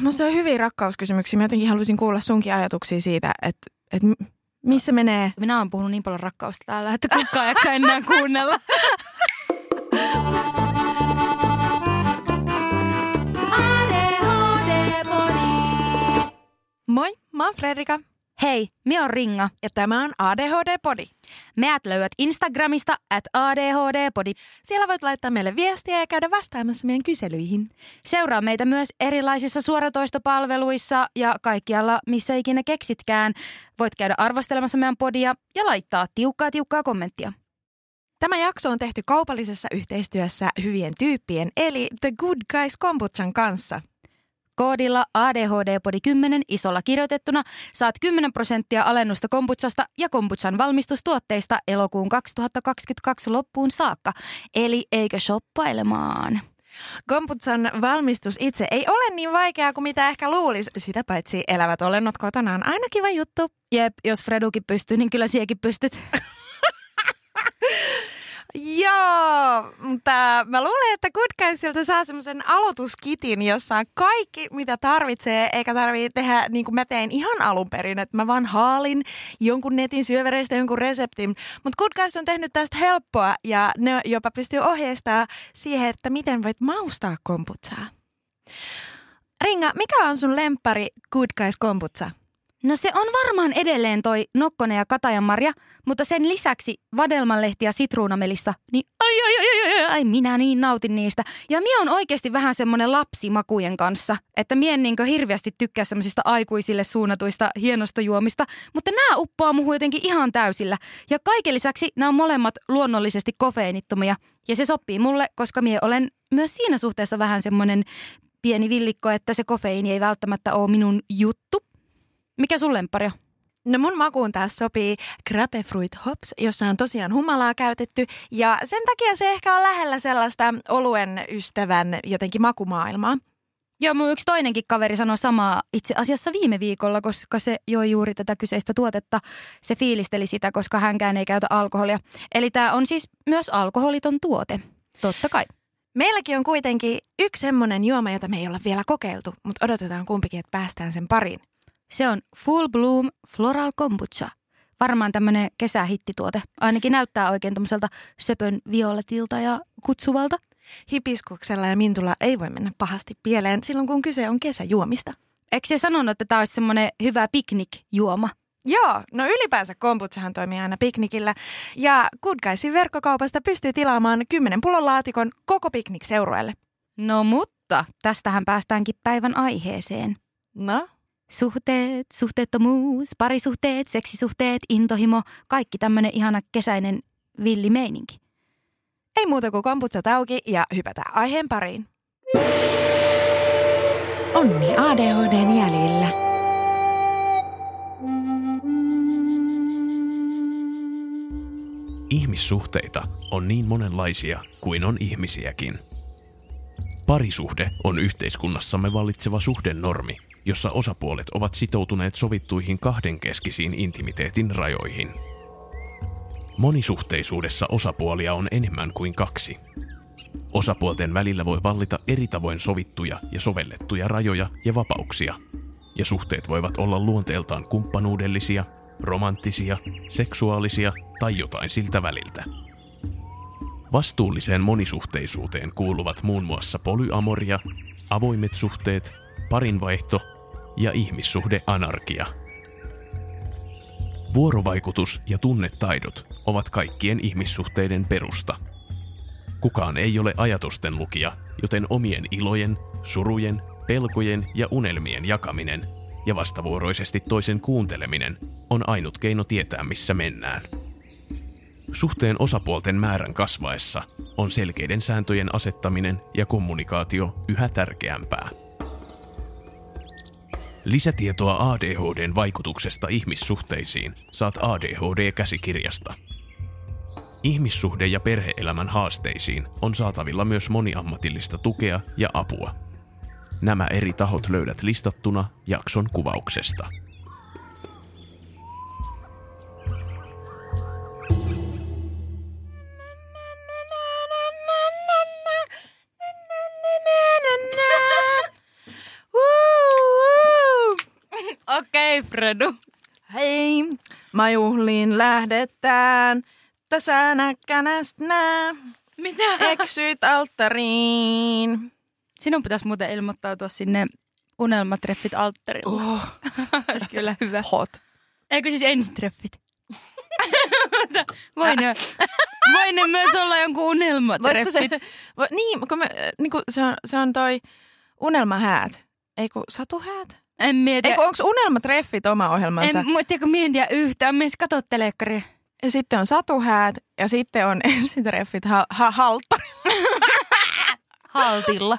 musta on hyviä rakkauskysymyksiä. Mä jotenkin halusin kuulla sunkin ajatuksia siitä, että, että missä menee. Minä olen puhunut niin paljon rakkausta täällä, että kukaan jaksa enää kuunnella. Moi, mä oon Fredrika Hei, minä on Ringa. ja tämä on ADHD-podi. Meät löydät Instagramista at ADHD-podi. Siellä voit laittaa meille viestiä ja käydä vastaamassa meidän kyselyihin. Seuraa meitä myös erilaisissa suoratoistopalveluissa ja kaikkialla, missä ikinä keksitkään. Voit käydä arvostelemassa meidän podia ja laittaa tiukkaa tiukkaa kommenttia. Tämä jakso on tehty kaupallisessa yhteistyössä hyvien tyyppien eli The Good Guys Kombuchan kanssa. Koodilla ADHD-podi 10 isolla kirjoitettuna saat 10 prosenttia alennusta kombuchasta ja kombuchan valmistustuotteista elokuun 2022 loppuun saakka. Eli eikö shoppailemaan? Kombuchan valmistus itse ei ole niin vaikeaa kuin mitä ehkä luulisi. Sitä paitsi elävät olennot kotona on aina kiva juttu. Jep, jos Fredukin pystyy, niin kyllä siekin pystyt. Joo, mutta mä luulen, että Good Guysilta saa semmoisen aloituskitin, jossa on kaikki, mitä tarvitsee, eikä tarvii tehdä niin kuin mä tein ihan alun perin, että mä vaan haalin jonkun netin syövereistä jonkun reseptin. Mutta Good Guys on tehnyt tästä helppoa ja ne jopa pystyy ohjeistamaan siihen, että miten voit maustaa kombuchaa. Ringa, mikä on sun lempari Good Guys kombucha? No se on varmaan edelleen toi Nokkonen ja Katajanmarja, mutta sen lisäksi vadelmanlehti ja sitruunamelissa, niin ai ai ai ai, ai, ai minä niin nautin niistä. Ja minä on oikeasti vähän semmoinen lapsi makujen kanssa, että mie en niinkö hirveästi tykkää semmoisista aikuisille suunnatuista hienosta juomista, mutta nämä uppoaa muuhun jotenkin ihan täysillä. Ja kaiken lisäksi nämä on molemmat luonnollisesti kofeeinittomia. Ja se sopii mulle, koska mie olen myös siinä suhteessa vähän semmoinen pieni villikko, että se kofeiini ei välttämättä ole minun juttu. Mikä sun lempparia? No mun makuun taas sopii Grapefruit Hops, jossa on tosiaan humalaa käytetty. Ja sen takia se ehkä on lähellä sellaista oluen ystävän jotenkin makumaailmaa. Joo, mun yksi toinenkin kaveri sanoi samaa itse asiassa viime viikolla, koska se joi juuri tätä kyseistä tuotetta. Se fiilisteli sitä, koska hänkään ei käytä alkoholia. Eli tämä on siis myös alkoholiton tuote. Totta kai. Meilläkin on kuitenkin yksi semmoinen juoma, jota me ei olla vielä kokeiltu, mutta odotetaan kumpikin, että päästään sen pariin. Se on Full Bloom Floral Kombucha. Varmaan tämmöinen kesähittituote. Ainakin näyttää oikein tämmöiseltä söpön violetilta ja kutsuvalta. Hipiskuksella ja mintulla ei voi mennä pahasti pieleen silloin, kun kyse on kesäjuomista. Eikö se sanonut, että tämä olisi semmoinen hyvä piknikjuoma? Joo, no ylipäänsä kombuchahan toimii aina piknikillä. Ja Good Guysin verkkokaupasta pystyy tilaamaan 10 pullon laatikon koko piknikseurueelle. No mutta, tästähän päästäänkin päivän aiheeseen. No, Suhteet, suhteettomuus, parisuhteet, seksisuhteet, intohimo, kaikki tämmöinen ihana kesäinen villimeininki. ei muuta kuin kombucha auki ja hypätään aiheen pariin. Onni ADHDn jäljillä. Ihmissuhteita on niin monenlaisia kuin on ihmisiäkin. Parisuhde on yhteiskunnassamme vallitseva suhdenormi, jossa osapuolet ovat sitoutuneet sovittuihin kahdenkeskisiin intimiteetin rajoihin. Monisuhteisuudessa osapuolia on enemmän kuin kaksi. Osapuolten välillä voi vallita eri tavoin sovittuja ja sovellettuja rajoja ja vapauksia, ja suhteet voivat olla luonteeltaan kumppanuudellisia, romanttisia, seksuaalisia tai jotain siltä väliltä. Vastuulliseen monisuhteisuuteen kuuluvat muun muassa polyamoria, avoimet suhteet, parinvaihto ja ihmissuhdeanarkia. Vuorovaikutus ja tunnetaidot ovat kaikkien ihmissuhteiden perusta. Kukaan ei ole ajatusten lukija, joten omien ilojen, surujen, pelkojen ja unelmien jakaminen ja vastavuoroisesti toisen kuunteleminen on ainut keino tietää, missä mennään. Suhteen osapuolten määrän kasvaessa on selkeiden sääntöjen asettaminen ja kommunikaatio yhä tärkeämpää. Lisätietoa ADHDn vaikutuksesta ihmissuhteisiin saat ADHD-käsikirjasta. Ihmissuhde- ja perheelämän haasteisiin on saatavilla myös moniammatillista tukea ja apua. Nämä eri tahot löydät listattuna jakson kuvauksesta. Okei, okay, Fredu. Hei, majuhliin lähdetään. Tässä näkkänästä Mitä? Eksyt alttariin. Sinun pitäisi muuten ilmoittautua sinne unelmatreffit alttarille. Oh, Olisi kyllä hyvä. hot. Eikö siis ensitreffit? Voi ne, voi ne myös olla jonkun unelmatreffit. se, vo, niin, kun me, niin kuin se, on, se on toi unelmahäät. Ei kun satuhäät? En mieti. Ei kun onko unelmatreffit oma ohjelmansa? en, mutta tiedätkö, mie en tiedä yhtään. Mies katso telekkaria. Ja sitten on satuhäät ja sitten on ensitreffit ha, ha. Haltilla.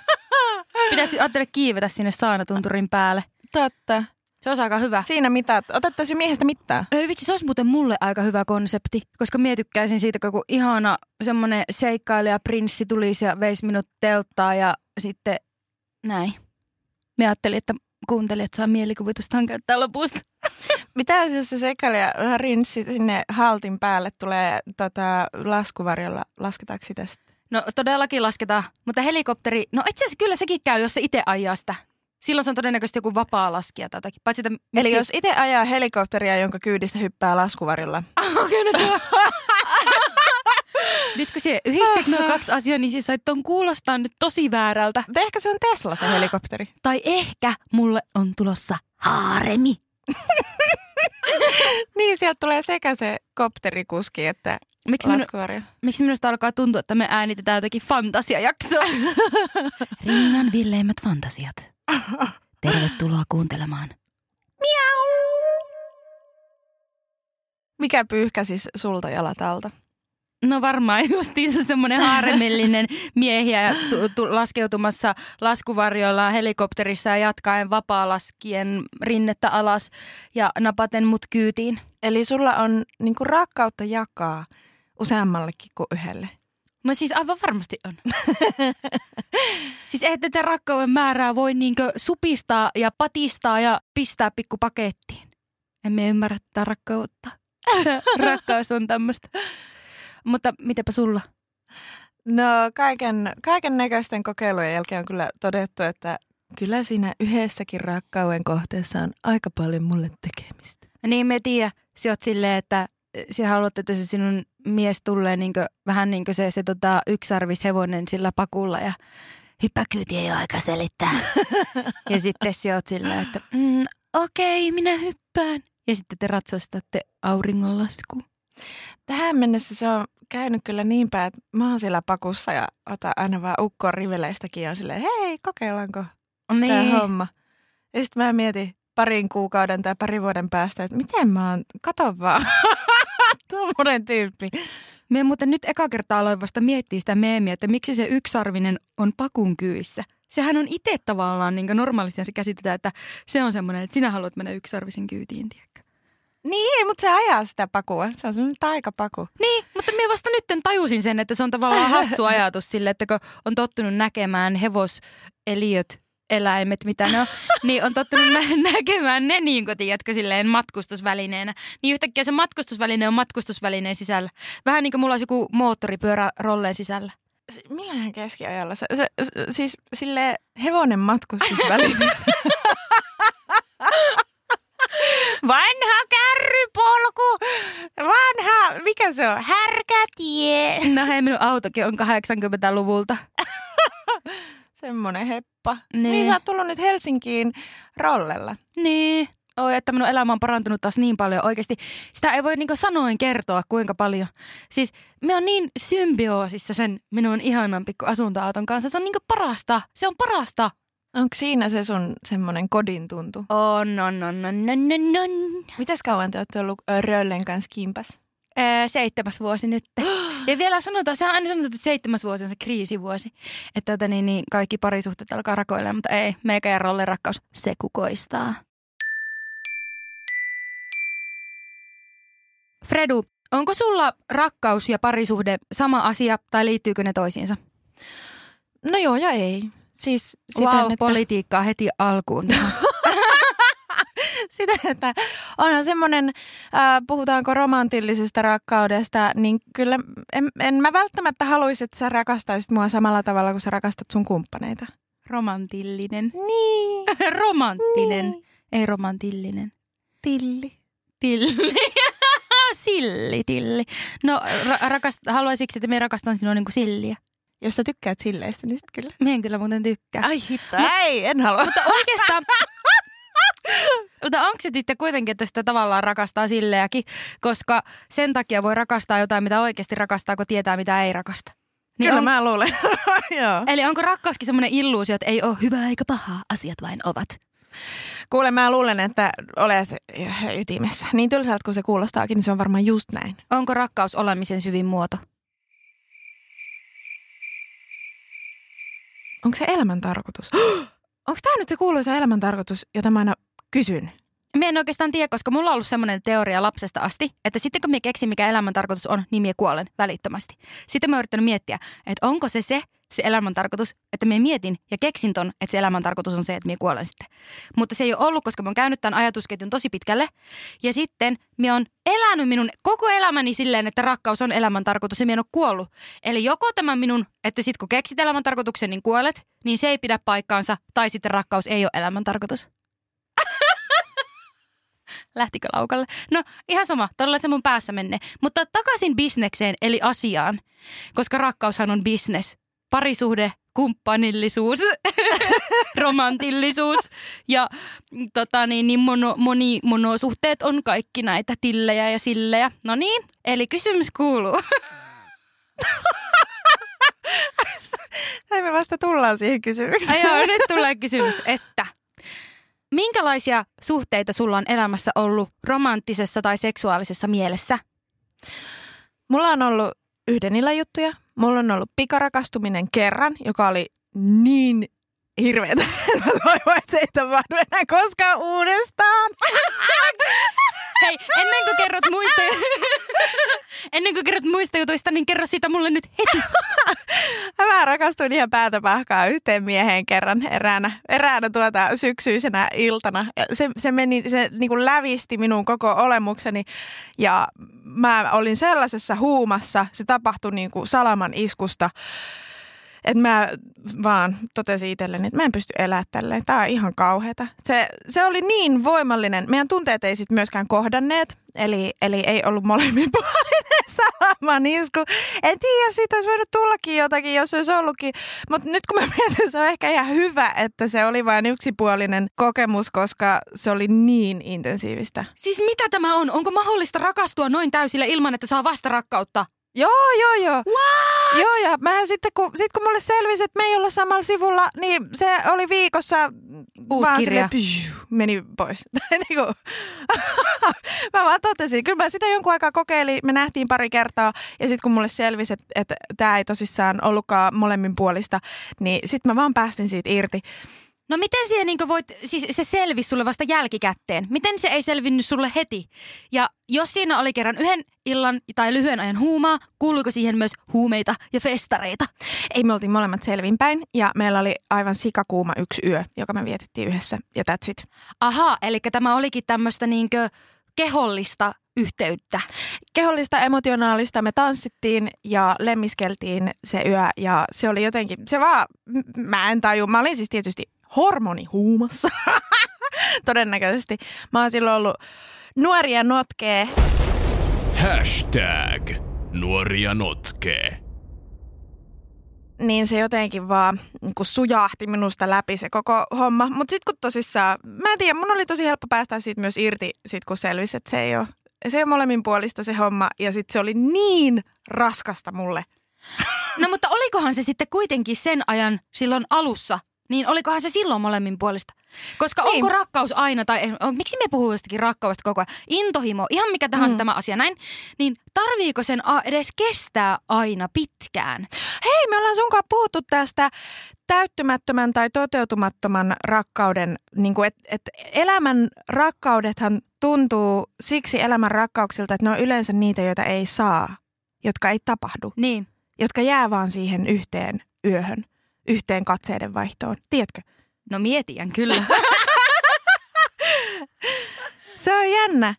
Pitäisi ajattele kiivetä sinne saanatunturin päälle. Totta. Se olisi aika hyvä. Siinä mität. Otettaisiin miehestä mittaa. Ei vitsi, se olisi muuten mulle aika hyvä konsepti, koska mie tykkäisin siitä, kun joku ihana semmoinen seikkailija prinssi tulisi ja veisi minut telttaa ja sitten näin. Mie ajattelin, että kuuntelijat saa mielikuvitusta käyttää lopusta. Mitä jos se sekalja rinssi sinne haltin päälle tulee tota, laskuvarjolla? Lasketaanko sitä sitten? No todellakin lasketaan, mutta helikopteri, no itse asiassa kyllä sekin käy, jos se itse ajaa sitä. Silloin se on todennäköisesti joku vapaa laskija tai jotakin. Paitsi, että Eli jos itse ajaa helikopteria, jonka kyydistä hyppää laskuvarjolla. Okei, no tuo. Nyt kun se yhdistät nuo kaksi asiaa, niin siis sait ton kuulostaa nyt tosi väärältä. Mutta ehkä se on Tesla se helikopteri. Tai ehkä mulle on tulossa haaremi. Niin, sieltä tulee sekä se kopterikuski että Miksi, minu, miksi minusta alkaa tuntua, että me äänitetään jotakin fantasiajaksoa? Rinnan villeimmät fantasiat. Tervetuloa kuuntelemaan. Mikä pyyhkä siis sulta jalat alta? No varmaan justiinsa semmoinen haaremillinen miehiä ja tu- tu- laskeutumassa laskuvarjoilla helikopterissa ja jatkaen vapaa-laskien rinnettä alas ja napaten mut kyytiin. Eli sulla on niinku rakkautta jakaa useammallekin kuin yhdelle. No siis aivan varmasti on. siis eihän tätä rakkauden määrää voi niinkö supistaa ja patistaa ja pistää pikku pakettiin. Emme ymmärrä tätä rakkautta. Rakkaus on tämmöistä. Mutta mitäpä sulla? No kaiken, kaiken näköisten kokeilujen jälkeen on kyllä todettu, että kyllä siinä yhdessäkin rakkauden kohteessa on aika paljon mulle tekemistä. Niin me tiedä, sä oot silleen, että sä haluat, että se sinun mies tulee niinkö, vähän niin kuin se, se tota, yksarvishevonen sillä pakulla ja hyppäkyyti ei ole aika selittää. ja sitten sä oot silleen, että mm, okei, minä hyppään. Ja sitten te ratsastatte auringonlaskuun. Tähän mennessä se on käynyt kyllä niin päin, että mä oon siellä pakussa ja ota aina vaan ukkoon riveleistäkin ja on silleen, hei, kokeillaanko Niin. tämä homma. Ja sitten mä mietin parin kuukauden tai parin vuoden päästä, että miten mä oon, kato vaan, tuommoinen tyyppi. Me muuten nyt eka kertaa aloin vasta miettiä sitä meemiä, että miksi se yksarvinen on pakun kyyissä. Sehän on itse tavallaan, niin kuin normaalisti se käsitetään, että se on semmoinen, että sinä haluat mennä yksarvisen kyytiin, tiedätkö? Niin, mutta se ajaa sitä pakua. Se on semmoinen taikapaku. Niin, mutta minä vasta nyt tajusin sen, että se on tavallaan hassu ajatus sille, että kun on tottunut näkemään hevoseliöt, eläimet, mitä ne on, niin on tottunut nä- näkemään ne niin kuin, tiedätkö, silleen matkustusvälineenä. Niin yhtäkkiä se matkustusväline on matkustusvälineen sisällä. Vähän niin kuin mulla olisi joku moottoripyörä rolleen sisällä. Millähän keskiajalla se, se, se siis sille hevonen matkustusväline. Vanha kärrypolku, vanha, mikä se on, härkätie. No hei, minun autokin on 80-luvulta. Semmoinen heppa. Niin. Niin sä oot tullut nyt Helsinkiin rollella. Niin. Oi, että minun elämä on parantunut taas niin paljon oikeasti. Sitä ei voi niinku sanoin kertoa, kuinka paljon. Siis me on niin symbioosissa sen minun ihanan pikku asuntoauton kanssa. Se on niinku parasta. Se on parasta. Onko siinä se sun semmoinen kodin tuntu? On, on, on, on, on, on, on. Mitäs kauan te olette ollut Röllen kanssa kimpas? Ee, seitsemäs vuosi nyt. Ja vielä sanotaan, se on aina sanottu, että seitsemäs vuosi on se kriisivuosi. Että tota, niin, niin, kaikki parisuhteet alkaa rakoilla, mutta ei, meikä ja Rollen rakkaus, se kukoistaa. Fredu, onko sulla rakkaus ja parisuhde sama asia tai liittyykö ne toisiinsa? No joo ja ei. Siis siten, wow, että, politiikkaa heti alkuun. siten, että onhan semmoinen, äh, puhutaanko romantillisesta rakkaudesta, niin kyllä en, en mä välttämättä haluaisi, että sä rakastaisit mua samalla tavalla kuin sä rakastat sun kumppaneita. Romantillinen. Niin. Romanttinen. Niin. Ei romantillinen. Tilli. Tilli. Silli, tilli. No, ra- rakast, haluaisitko, että me rakastan sinua niin kuin silliä? Jos sä tykkäät silleistä, niin sit kyllä. Mie en kyllä muuten tykkää. Ai hitto. Ei, en halua. Mutta oikeastaan... Mutta onko se sitten kuitenkin, että sitä tavallaan rakastaa silleäkin, koska sen takia voi rakastaa jotain, mitä oikeasti rakastaa, kun tietää, mitä ei rakasta. Niin kyllä on, mä luulen. Joo. Eli onko rakkauskin semmoinen illuusio, että ei ole hyvää eikä pahaa, asiat vain ovat? Kuule, mä luulen, että olet ytimessä. Niin tylsältä kuin se kuulostaakin, niin se on varmaan just näin. Onko rakkaus olemisen syvin muoto? Onko se elämän tarkoitus? Onko tämä nyt se kuuluisa elämän tarkoitus, jota mä aina kysyn? Mä en oikeastaan tiedä, koska mulla on ollut semmoinen teoria lapsesta asti, että sitten kun mä keksin, mikä elämän tarkoitus on, niin mä kuolen välittömästi. Sitten mä oon yrittänyt miettiä, että onko se se, se elämän tarkoitus, että me mietin ja keksin ton, että se elämän tarkoitus on se, että me kuolen sitten. Mutta se ei ole ollut, koska mä oon käynyt tämän ajatusketjun tosi pitkälle. Ja sitten mä oon elänyt minun koko elämäni silleen, että rakkaus on elämän tarkoitus ja mä en ole kuollut. Eli joko tämä minun, että sit kun keksit elämän tarkoituksen, niin kuolet, niin se ei pidä paikkaansa, tai sitten rakkaus ei ole elämän tarkoitus. Lähtikö laukalle? No ihan sama, todella se mun päässä menne. Mutta takaisin bisnekseen eli asiaan, koska rakkaushan on business. Parisuhde, kumppanillisuus, romantillisuus ja tota, niin, niin mono, moni, monosuhteet on kaikki näitä tillejä ja sillejä. No niin, eli kysymys kuuluu. Ei me vasta tullaan siihen kysymykseen. Ai joo, nyt tulee kysymys, että minkälaisia suhteita sulla on elämässä ollut romanttisessa tai seksuaalisessa mielessä? Mulla on ollut yhden illan juttuja. Mulla on ollut pikarakastuminen kerran, joka oli niin hirveetä. Mä toivon, että se ei tapahdu enää koskaan uudestaan. Hei, ennen kuin kerrot muista, ennen kuin kerrot muista jutuista, niin kerro siitä mulle nyt heti. Mä rakastuin ihan päätä pahkaa yhteen mieheen kerran eräänä, eräänä tuota syksyisenä iltana. Se, se, meni, se niin kuin lävisti minun koko olemukseni ja mä olin sellaisessa huumassa, se tapahtui niin kuin salaman iskusta että mä vaan totesin itselleni, että mä en pysty elämään tälleen. Tää on ihan kauheata. Se, se oli niin voimallinen. Meidän tunteet ei sitten myöskään kohdanneet. Eli, eli ei ollut molemmin puolinen salaman isku. En tiedä, siitä olisi voinut tullakin jotakin, jos olisi ollutkin. Mutta nyt kun mä mietin, se on ehkä ihan hyvä, että se oli vain yksipuolinen kokemus, koska se oli niin intensiivistä. Siis mitä tämä on? Onko mahdollista rakastua noin täysillä ilman, että saa vasta rakkautta? Joo, joo, joo. What? Joo, ja mä sitten kun, sit kun mulle selvisi, että me ei olla samalla sivulla, niin se oli viikossa Uusi vaan kirja. silleen, psh, meni pois. niin kuin, mä vaan totesin. Kyllä mä sitä jonkun aikaa kokeilin, me nähtiin pari kertaa, ja sitten kun mulle selvisi, että, että tämä ei tosissaan ollutkaan molemmin puolista, niin sitten mä vaan päästin siitä irti. No miten siihen niin voit, siis se selvisi sulle vasta jälkikäteen? Miten se ei selvinnyt sulle heti? Ja jos siinä oli kerran yhden illan tai lyhyen ajan huumaa, kuuluiko siihen myös huumeita ja festareita? Ei, me oltiin molemmat selvinpäin, ja meillä oli aivan sikakuuma yksi yö, joka me vietettiin yhdessä, ja that's it. Aha, eli tämä olikin tämmöistä niinkö kehollista yhteyttä. kehollista, emotionaalista. Me tanssittiin ja lemmiskeltiin se yö ja se oli jotenkin, se vaan, mä en taju. Mä olin siis tietysti hormonihuumassa. Todennäköisesti. Mä oon silloin ollut nuoria notkee. Hashtag nuoria notkee. Niin se jotenkin vaan niin kuin sujahti minusta läpi se koko homma. Mutta sitten kun tosissaan, mä en tiedä, mun oli tosi helppo päästä siitä myös irti, sit kun selvisi, että se ei ole, se ei ole molemmin puolista se homma. Ja sitten se oli niin raskasta mulle. No mutta olikohan se sitten kuitenkin sen ajan silloin alussa, niin olikohan se silloin molemmin puolista? Koska Niin. onko rakkaus aina, tai on, miksi me puhuu jostakin rakkaudesta koko ajan? Intohimo, ihan mikä tahansa mm. tämä asia näin. Niin tarviiko sen a- edes kestää aina pitkään? Hei, me ollaan sunkaan puhuttu tästä täyttymättömän tai toteutumattoman rakkauden, niin kuin, että et elämän rakkaudethan tuntuu siksi elämän rakkauksilta, että ne on yleensä niitä, joita ei saa, jotka ei tapahdu, Niin. jotka jää vaan siihen yhteen yöhön, yhteen katseiden vaihtoon. Tiedätkö? No mietiän kyllä. Se on jännä.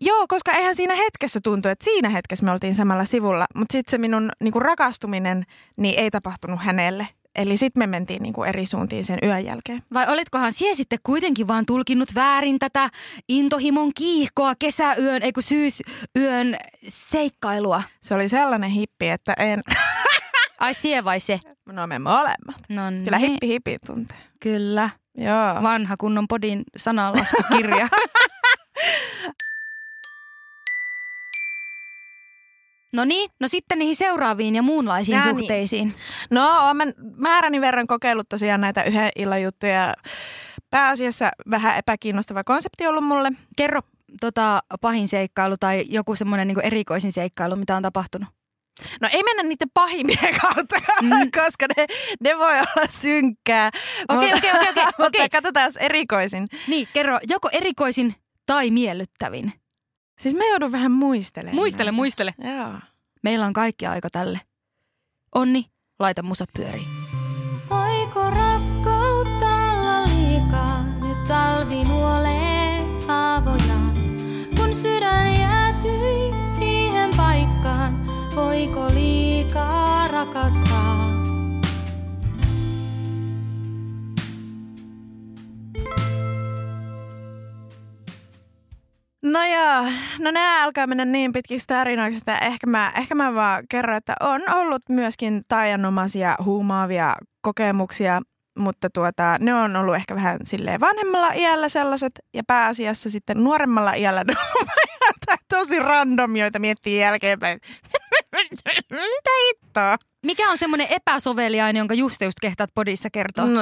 Joo, koska eihän siinä hetkessä tuntu, että siinä hetkessä me oltiin samalla sivulla, mutta sitten se minun niinku rakastuminen niin ei tapahtunut hänelle. Eli sitten me mentiin niinku eri suuntiin sen yön jälkeen. Vai olitkohan sie sitten kuitenkin vaan tulkinnut väärin tätä intohimon kiihkoa kesäyön, eikö syysyön seikkailua? Se oli sellainen hippi, että en... Ai sie vai se? No me molemmat. No Kyllä niin, hippi hippi tuntee. Kyllä. Joo. Vanha kunnon podin sananlaskukirja. No niin, no sitten niihin seuraaviin ja muunlaisiin Ja niin. suhteisiin. No, olen määräni verran kokeillut tosiaan näitä yhden illan juttuja. Pääasiassa vähän epäkiinnostava konsepti ollut mulle. Kerro tota, pahin seikkailu tai joku semmoinen niin erikoisin seikkailu, mitä on tapahtunut. No ei mennä niiden pahimpien kautta, Mm. koska ne, ne voi olla synkkää. Okei, Mutta- okei, okei, okei, Mutta okei. katsotaan erikoisin. Niin, kerro joko erikoisin tai miellyttävin. Siis mä joudun vähän muistelemaan. Muistele, näitä. muistele. Joo. Meillä on kaikki aika tälle. Onni, laita musat pyöriin. Voiko rakkautta olla liikaa? Nyt talvi rakastaa? No joo, no nämä alkaa mennä niin pitkiksi tarinoiksi, että ehkä mä, ehkä mä vaan kerron, että on ollut myöskin taianomaisia huumaavia kokemuksia, mutta tuota, ne on ollut ehkä vähän silleen vanhemmalla iällä sellaiset, ja pääasiassa sitten nuoremmalla iällä ne on tosi random, joita miettii jälkeenpäin. Mitä hittoa? Mikä on semmoinen epäsoveliainen, jonka just just kehtaat podissa kertoa? No,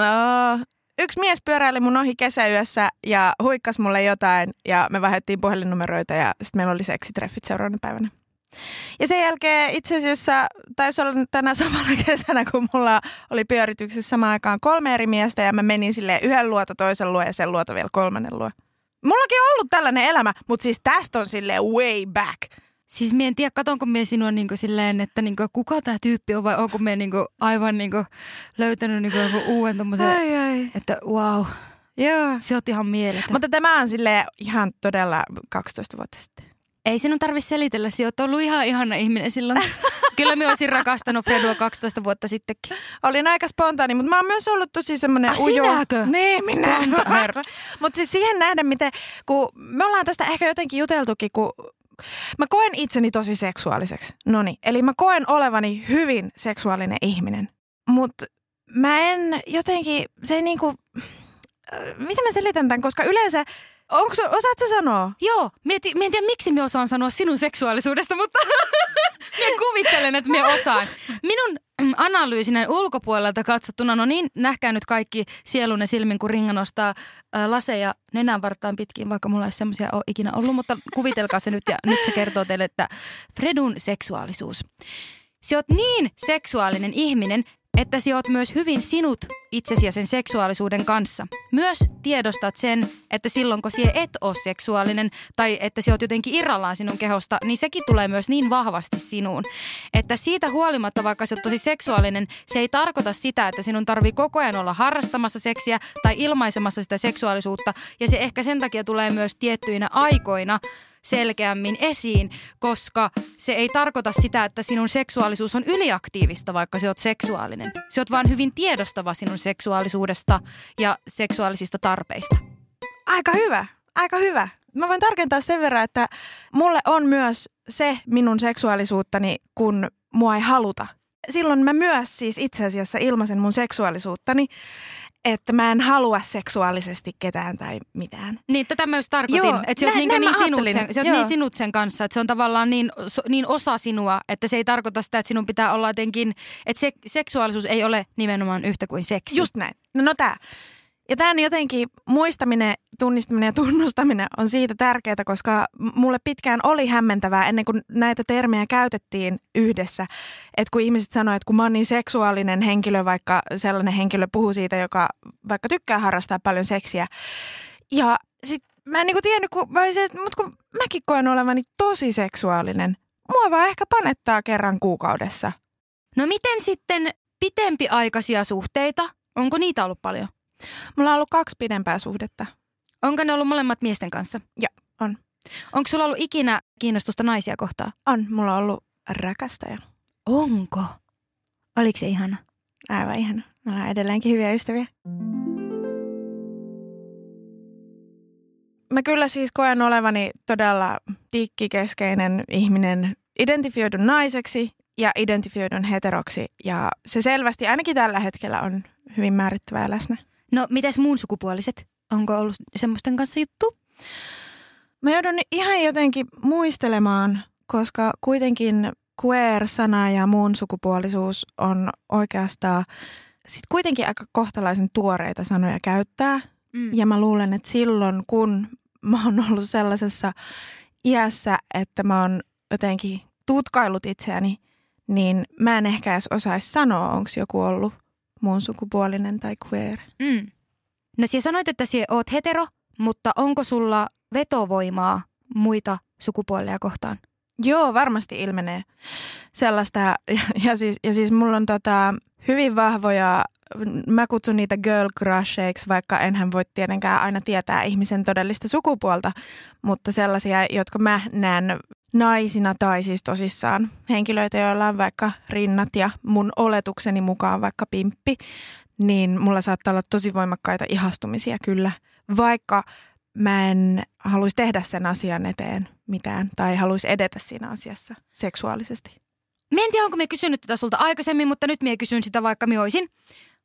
yksi mies pyöräili mun ohi kesäyössä ja huikkas mulle jotain ja me vaihdettiin puhelinnumeroita ja sitten meillä oli seksitreffit seuraavana päivänä. Ja sen jälkeen itse asiassa taisi olla tänä samana kesänä, kun mulla oli pyörityksessä samaan aikaan kolme eri miestä ja mä menin sille yhden luota toisen luo ja sen luota vielä kolmannen luo. Mullakin on ollut tällainen elämä, mutta siis tästä on sille way back. Siis mie en tiedä, katonko mie sinua niinku silleen, että niinku, kuka tämä tyyppi on vai onko mie niinku aivan niinku löytänyt niinku joku uuden tommosen, Ai ai. että wow, Joo. se oot ihan mieletön. Mutta tämä on sille ihan todella 12 vuotta sitten. Ei sinun tarvi selitellä, sinä oot ollut ihan ihana ihminen silloin. Kyllä minä olisin rakastanut Fredua 12 vuotta sittenkin. Olin aika spontaani, mutta mä oon myös ollut tosi semmoinen Ah, ujo. sinäkö? Niin, minä. Mutta siis siihen nähden, miten, kun me ollaan tästä ehkä jotenkin juteltukin, kun mä koen itseni tosi seksuaaliseksi. Noni, eli mä koen olevani hyvin seksuaalinen ihminen. Mutta mä en jotenkin, se ei niinku, äh, miten mä selitän tämän, koska yleensä, onko, osaat sä sanoa? Joo, mieti, mä en tiedä miksi minä osaan sanoa sinun seksuaalisuudesta, mutta minä kuvittelen, että minä osaan. Minun analyysinen ulkopuolelta katsottuna, no niin, nähkää nyt kaikki sielunne silmin, kun Ringa nostaa ää, laseja nenän vartaan pitkin, vaikka mulla ei semmoisia ole ikinä ollut, mutta kuvitelkaa se nyt ja nyt se kertoo teille, että Fredun seksuaalisuus. Sä oot niin seksuaalinen ihminen, että sä oot myös hyvin sinut itsesi ja sen seksuaalisuuden kanssa. Myös tiedostat sen, että silloin kun sä et ole seksuaalinen tai että sä oot jotenkin irrallaan sinun kehosta, niin sekin tulee myös niin vahvasti sinuun. Että siitä huolimatta, vaikka oot tosi seksuaalinen, se ei tarkoita sitä, että sinun tarvii koko ajan olla harrastamassa seksiä tai ilmaisemassa sitä seksuaalisuutta. Ja se ehkä sen takia tulee myös tiettyinä aikoina selkeämmin esiin, koska se ei tarkoita sitä, että sinun seksuaalisuus on yliaktiivista, vaikka se oot seksuaalinen. Se oot vaan hyvin tiedostava sinun seksuaalisuudesta ja seksuaalisista tarpeista. Aika hyvä, aika hyvä. Mä voin tarkentaa sen verran, että mulle on myös se minun seksuaalisuuttani, kun mua ei haluta. Silloin mä myös siis itse asiassa ilmaisen mun seksuaalisuuttani, että mä en halua seksuaalisesti ketään tai mitään. Niin, tätä mä just tarkoitin, Joo, että sä oot, näin- niin, mä sinut sen, sä oot niin sinut sen kanssa, että se on tavallaan niin, so- niin osa sinua, että se ei tarkoita sitä, että sinun pitää olla jotenkin, että se, seksuaalisuus ei ole nimenomaan yhtä kuin seksi. Just näin. No, no tää. Ja tämän jotenkin muistaminen, tunnistaminen ja tunnustaminen on siitä tärkeää, koska mulle pitkään oli hämmentävää ennen kuin näitä termejä käytettiin yhdessä. Että kun ihmiset sanoivat, että kun mä oon niin seksuaalinen henkilö, vaikka sellainen henkilö puhuu siitä, joka vaikka tykkää harrastaa paljon seksiä. Ja sit mä en niinku tiennyt, kun mä olin se, että mut kun mäkin koen olevani tosi seksuaalinen. Mua vaan ehkä panettaa kerran kuukaudessa. No miten sitten pitempiaikaisia suhteita? Onko niitä ollut paljon? Mulla on ollut kaksi pidempää suhdetta. Onko ne ollut molemmat miesten kanssa? Joo, on. Onko sulla ollut ikinä kiinnostusta naisia kohtaan? On, mulla on ollut rakastaja. Onko? Oliko se ihana? Aivan ihana. Me ollaan edelleenkin hyviä ystäviä. Mä kyllä siis koen olevani todella dikkikeskeinen ihminen, identifioidun naiseksi ja identifioidun heteroksi. Ja se selvästi ainakin tällä hetkellä on hyvin määrittävää läsnä. No, mites muun sukupuoliset? Onko ollut semmoisten kanssa juttu? Mä joudun ihan jotenkin muistelemaan, koska kuitenkin queer-sana ja muun sukupuolisuus on oikeastaan sit kuitenkin aika kohtalaisen tuoreita sanoja käyttää. Mm. Ja mä luulen, että silloin kun mä oon ollut sellaisessa iässä, että mä oon jotenkin tutkailut itseäni, niin mä en ehkä edes osaisi sanoa, onko joku ollut muun sukupuolinen tai queer. Mm. No sinä sanoit, että sinä oot hetero, mutta onko sulla vetovoimaa muita sukupuolia kohtaan? Joo, varmasti ilmenee sellaista. Ja, ja, siis, ja siis mulla on tota, hyvin vahvoja, mä kutsun niitä girl crusheiksi, vaikka enhän voi tietenkään aina tietää ihmisen todellista sukupuolta, mutta sellaisia, jotka mä näen naisina tai siis tosissaan henkilöitä, joilla on vaikka rinnat ja mun oletukseni mukaan vaikka pimppi, niin mulla saattaa olla tosi voimakkaita ihastumisia kyllä, vaikka mä en haluaisi tehdä sen asian eteen mitään tai haluaisi edetä siinä asiassa seksuaalisesti. Mä en tiedä, onko me kysynyt tätä sulta aikaisemmin, mutta nyt mä kysyn sitä vaikka mä oisin.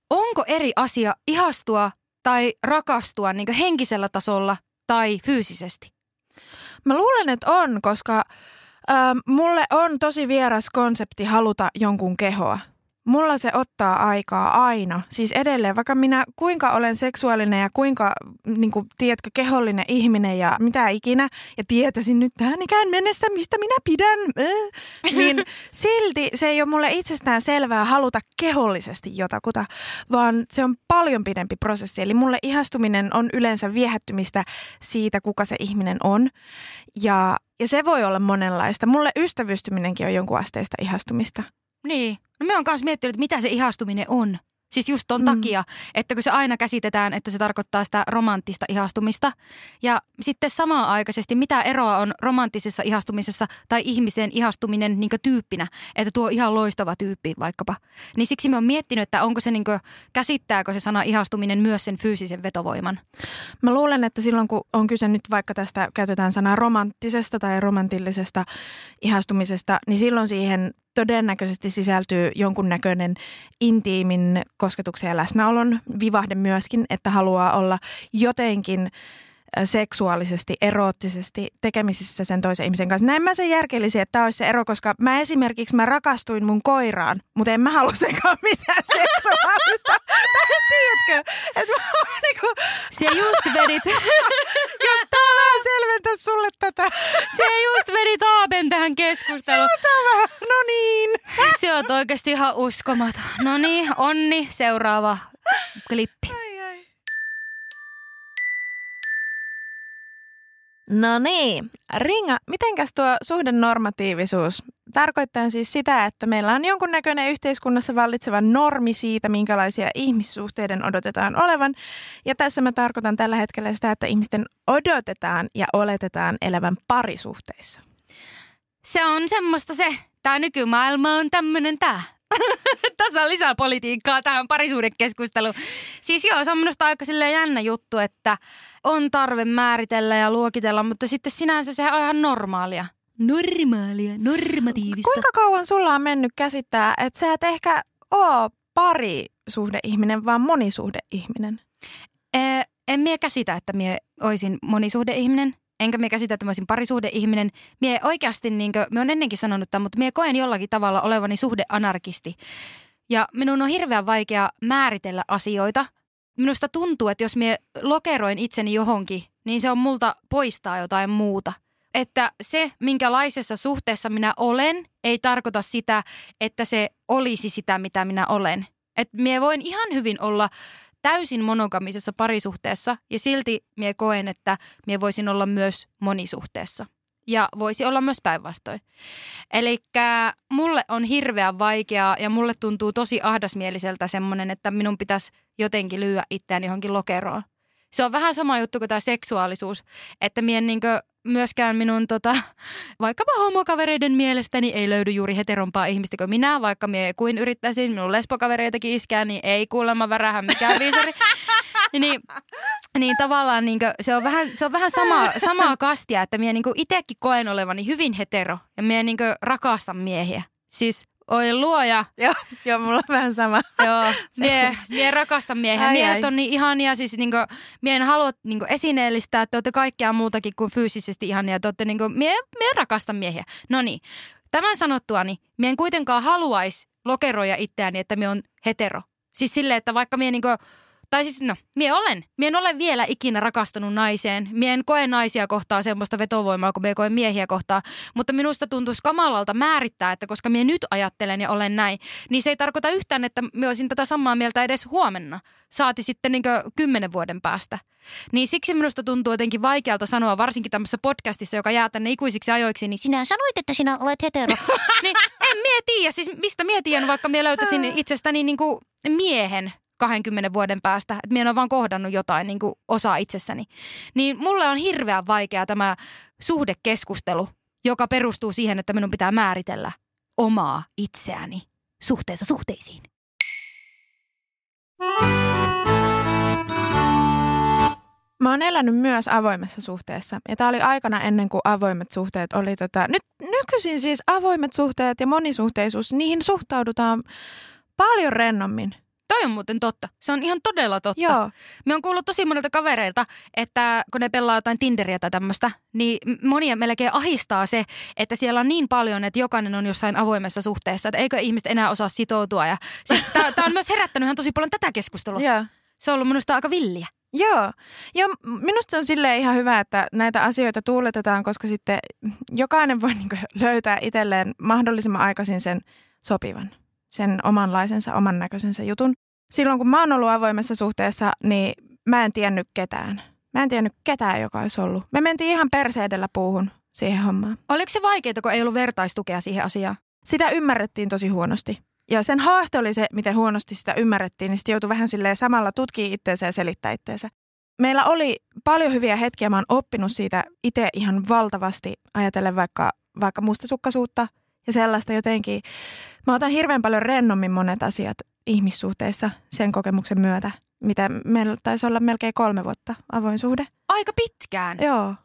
Onko eri asia ihastua tai rakastua niin henkisellä tasolla tai fyysisesti? Mä luulen, että on, koska äh, mulle on tosi vieras konsepti haluta jonkun kehoa. Mulla se ottaa aikaa aina. Siis edelleen, vaikka minä kuinka olen seksuaalinen ja kuinka, niin kuin, tiedätkö, kehollinen ihminen ja mitä ikinä, ja tietäisin nyt tähän ikään mennessä, mistä minä pidän, äh, niin silti se ei ole mulle itsestään selvää haluta kehollisesti jotakuta, vaan se on paljon pidempi prosessi. Eli mulle ihastuminen on yleensä viehättymistä siitä, kuka se ihminen on. Ja, ja se voi olla monenlaista. Mulle ystävystyminenkin on jonkun asteista ihastumista. Niin. No me on myös miettinyt, että mitä se ihastuminen on. Siis just ton mm. takia, että kun se aina käsitetään, että se tarkoittaa sitä romanttista ihastumista. Ja sitten samaan aikaisesti, mitä eroa on romanttisessa ihastumisessa tai ihmiseen ihastuminen niin tyyppinä, että tuo ihan loistava tyyppi vaikkapa. Niin siksi me on miettinyt, että onko se niin kuin, käsittääkö se sana ihastuminen myös sen fyysisen vetovoiman. Mä luulen, että silloin kun on kyse nyt vaikka tästä, käytetään sanaa romanttisesta tai romantillisesta ihastumisesta, niin silloin siihen todennäköisesti sisältyy jonkunnäköinen intiimin kosketuksen ja läsnäolon vivahde myöskin, että haluaa olla jotenkin seksuaalisesti, eroottisesti tekemisissä sen toisen ihmisen kanssa. Näin mä sen järkelisin, että tämä olisi se ero, koska mä esimerkiksi mä rakastuin mun koiraan, mutta en mä halua senkaan mitään seksuaalista. tai tiedätkö, että mä niinku... Se just vedit... Jos tää vähän selventää sulle tätä. Se just vedit Aaben tähän keskusteluun. Tämä, no niin. Se on oikeasti ihan uskomaton. No niin, onni, seuraava klippi. No niin, Ringa, mitenkäs tuo suhdenormatiivisuus? Tarkoittaa siis sitä, että meillä on jonkunnäköinen yhteiskunnassa vallitseva normi siitä, minkälaisia ihmissuhteiden odotetaan olevan. Ja tässä mä tarkoitan tällä hetkellä sitä, että ihmisten odotetaan ja oletetaan elävän parisuhteissa. Se on semmoista se. Tämä nykymaailma on tämmöinen tämä. Tässä on lisää politiikkaa tähän parisuudekeskusteluun. Siis joo, se on minusta aika jännä juttu, että on tarve määritellä ja luokitella, mutta sitten sinänsä se on ihan normaalia. Normaalia, normatiivista. Kuinka kauan sulla on mennyt käsittää, että sä et ehkä oo parisuhdeihminen, vaan monisuhdeihminen? Ee, en mie käsitä, että mie oisin monisuhdeihminen. Enkä mie käsitä, että mä olisin parisuhdeihminen. Mie oikeasti, niin kuin, mä oon ennenkin sanonut tämän, mutta mie koen jollakin tavalla olevani suhdeanarkisti. Ja minun on hirveän vaikea määritellä asioita, minusta tuntuu, että jos me lokeroin itseni johonkin, niin se on multa poistaa jotain muuta. Että se, minkälaisessa suhteessa minä olen, ei tarkoita sitä, että se olisi sitä, mitä minä olen. Että minä voin ihan hyvin olla täysin monogamisessa parisuhteessa ja silti minä koen, että minä voisin olla myös monisuhteessa. Ja voisi olla myös päinvastoin. Eli mulle on hirveän vaikeaa ja mulle tuntuu tosi ahdasmieliseltä semmoinen, että minun pitäisi jotenkin lyödä itseään johonkin lokeroon. Se on vähän sama juttu kuin tämä seksuaalisuus, että mien niinkö myöskään minun tota, vaikkapa homokavereiden mielestäni ei löydy juuri heterompaa ihmistä kuin minä, vaikka mie kuin yrittäisin minun lesbokavereitakin iskää, niin ei kuulemma värähän mikään viisari. niin, niin tavallaan niin se on vähän, se on vähän sama, samaa kastia, että minä niin itsekin koen olevani hyvin hetero ja minä niin rakastan miehiä. Siis Oi luoja. Joo, joo, mulla on vähän sama. Joo, mie, mie rakastan miehiä. Miehet on niin ihania, siis niinku, mie en halua niinku esineellistää, että olette kaikkea muutakin kuin fyysisesti ihania. Te olette niinku, mie, mie rakastan miehiä. No niin, tämän sanottuani, mie en kuitenkaan haluaisi lokeroja itseäni, että mie on hetero. Siis silleen, että vaikka mie niinku, tai siis no, mie olen. Mie en ole vielä ikinä rakastunut naiseen. Mie en koe naisia kohtaa semmoista vetovoimaa, kun mie koen miehiä kohtaa. Mutta minusta tuntuisi kamalalta määrittää, että koska mie nyt ajattelen ja olen näin, niin se ei tarkoita yhtään, että mie olisin tätä samaa mieltä edes huomenna. Saati sitten niin kymmenen vuoden päästä. Niin siksi minusta tuntuu jotenkin vaikealta sanoa, varsinkin tämmöisessä podcastissa, joka jää tänne ikuisiksi ajoiksi, niin sinä sanoit, että sinä olet hetero. niin en mie tiedä, siis mistä mie vaikka mie löytäisin itsestäni niin kuin miehen, 20 vuoden päästä, että minä ole vaan kohdannut jotain niin kuin osaa itsessäni. Niin mulle on hirveän vaikea tämä suhdekeskustelu, joka perustuu siihen, että minun pitää määritellä omaa itseäni suhteessa suhteisiin. Mä oon elänyt myös avoimessa suhteessa. Ja tää oli aikana ennen kuin avoimet suhteet oli tota... Nyt nykyisin siis avoimet suhteet ja monisuhteisuus, niihin suhtaudutaan paljon rennommin. Toi on muuten totta. Se on ihan todella totta. Joo. Me on kuullut tosi monilta kavereilta, että kun ne pelaa jotain Tinderiä tai tämmöistä, niin monia melkein ahistaa se, että siellä on niin paljon, että jokainen on jossain avoimessa suhteessa, että eikö ihmiset enää osaa sitoutua. Ja siis tämä on myös herättänyt ihan tosi paljon tätä keskustelua. Joo. Se on ollut minusta aika villiä. Joo. ja minusta se on silleen ihan hyvä, että näitä asioita tuuletetaan, koska sitten jokainen voi niin löytää itselleen mahdollisimman aikaisin sen sopivan sen omanlaisensa, oman näköisensä jutun. Silloin kun mä oon ollut avoimessa suhteessa, niin mä en tiennyt ketään. Mä en tiennyt ketään, joka olisi ollut. Me mentiin ihan perseedellä puuhun siihen hommaan. Oliko se vaikeaa, kun ei ollut vertaistukea siihen asiaan? Sitä ymmärrettiin tosi huonosti. Ja sen haaste oli se, miten huonosti sitä ymmärrettiin, niin sitten joutui vähän silleen samalla tutkii itseensä ja selittää itseensä. Meillä oli paljon hyviä hetkiä, mä oon oppinut siitä itse ihan valtavasti, ajatellen vaikka, vaikka mustasukkaisuutta – ja sellaista jotenkin. Mä otan hirveän paljon rennommin monet asiat ihmissuhteissa sen kokemuksen myötä, mitä meillä taisi olla melkein kolme vuotta avoin suhde. Aika pitkään. Joo.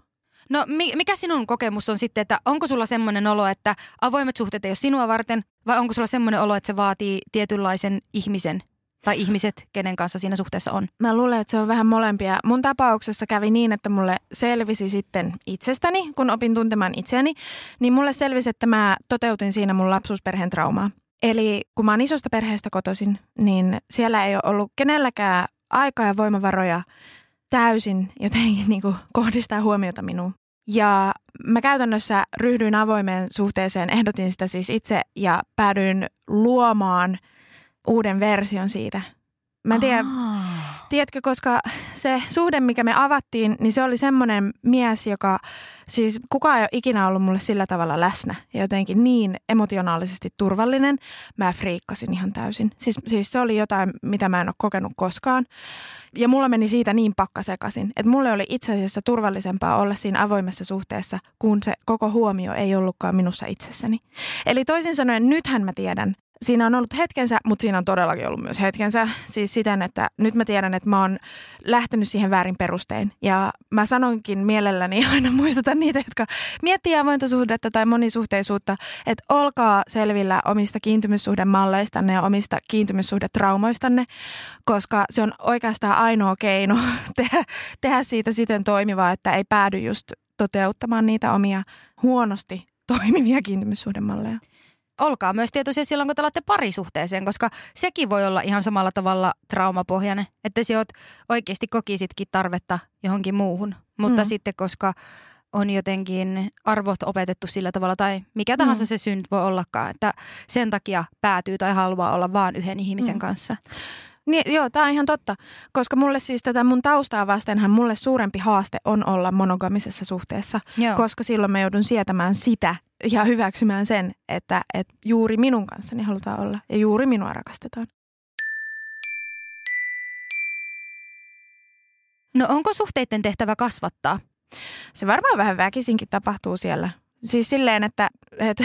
No mikä sinun kokemus on sitten, että onko sulla semmoinen olo, että avoimet suhteet ei ole sinua varten, vai onko sulla semmoinen olo, että se vaatii tietynlaisen ihmisen tai ihmiset, kenen kanssa siinä suhteessa on? Mä luulen, että se on vähän molempia. Mun tapauksessa kävi niin, että mulle selvisi sitten itsestäni, kun opin tuntemaan itseäni, niin mulle selvisi, että mä toteutin siinä mun lapsuusperheen traumaa. Eli kun mä oon isosta perheestä kotoisin, niin siellä ei ole ollut kenelläkään aikaa ja voimavaroja täysin jotenkin niin kuin kohdistaa huomiota minuun. Ja mä käytännössä ryhdyin avoimeen suhteeseen, ehdotin sitä siis itse ja päädyin luomaan – uuden version siitä. Mä en tiedä, tiedätkö, koska se suhde, mikä me avattiin, niin se oli semmoinen mies, joka siis kukaan ei ole ikinä ollut mulle sillä tavalla läsnä ja jotenkin niin emotionaalisesti turvallinen. Mä friikkasin ihan täysin. Siis, siis se oli jotain, mitä mä en ole kokenut koskaan. Ja mulla meni siitä niin pakkasekaisin, että mulle oli itse asiassa turvallisempaa olla siinä avoimessa suhteessa, kun se koko huomio ei ollutkaan minussa itsessäni. Eli toisin sanoen, nythän mä tiedän, siinä on ollut hetkensä, mutta siinä on todellakin ollut myös hetkensä. Siis siten, että nyt mä tiedän, että mä oon lähtenyt siihen väärin perustein. Ja mä sanonkin mielelläni, aina muistutan niitä, jotka miettii avointa suhdetta tai monisuhteisuutta, että olkaa selvillä omista kiintymyssuhdemalleistanne ja omista kiintymyssuhdetraumoistanne, koska se on oikeastaan ainoa keino tehdä, tehdä siitä siten toimivaa, että ei päädy just toteuttamaan niitä omia huonosti toimivia kiintymyssuhdemalleja olkaa myös tietoisia silloin, kun te olette parisuhteeseen, koska sekin voi olla ihan samalla tavalla traumapohjainen, että se oot oikeasti kokisitkin tarvetta johonkin muuhun. Mutta mm. sitten, koska on jotenkin arvot opetettu sillä tavalla tai mikä tahansa mm. se syy voi ollakaan, että sen takia päätyy tai haluaa olla vain yhden ihmisen mm. kanssa. Niin, joo, tämä on ihan totta, koska mulle siis tätä mun taustaa vastenhan mulle suurempi haaste on olla monogamisessa suhteessa, joo. koska silloin mä joudun sietämään sitä ja hyväksymään sen, että, että juuri minun kanssani halutaan olla ja juuri minua rakastetaan. No onko suhteiden tehtävä kasvattaa? Se varmaan vähän väkisinkin tapahtuu siellä. Siis silleen, että, että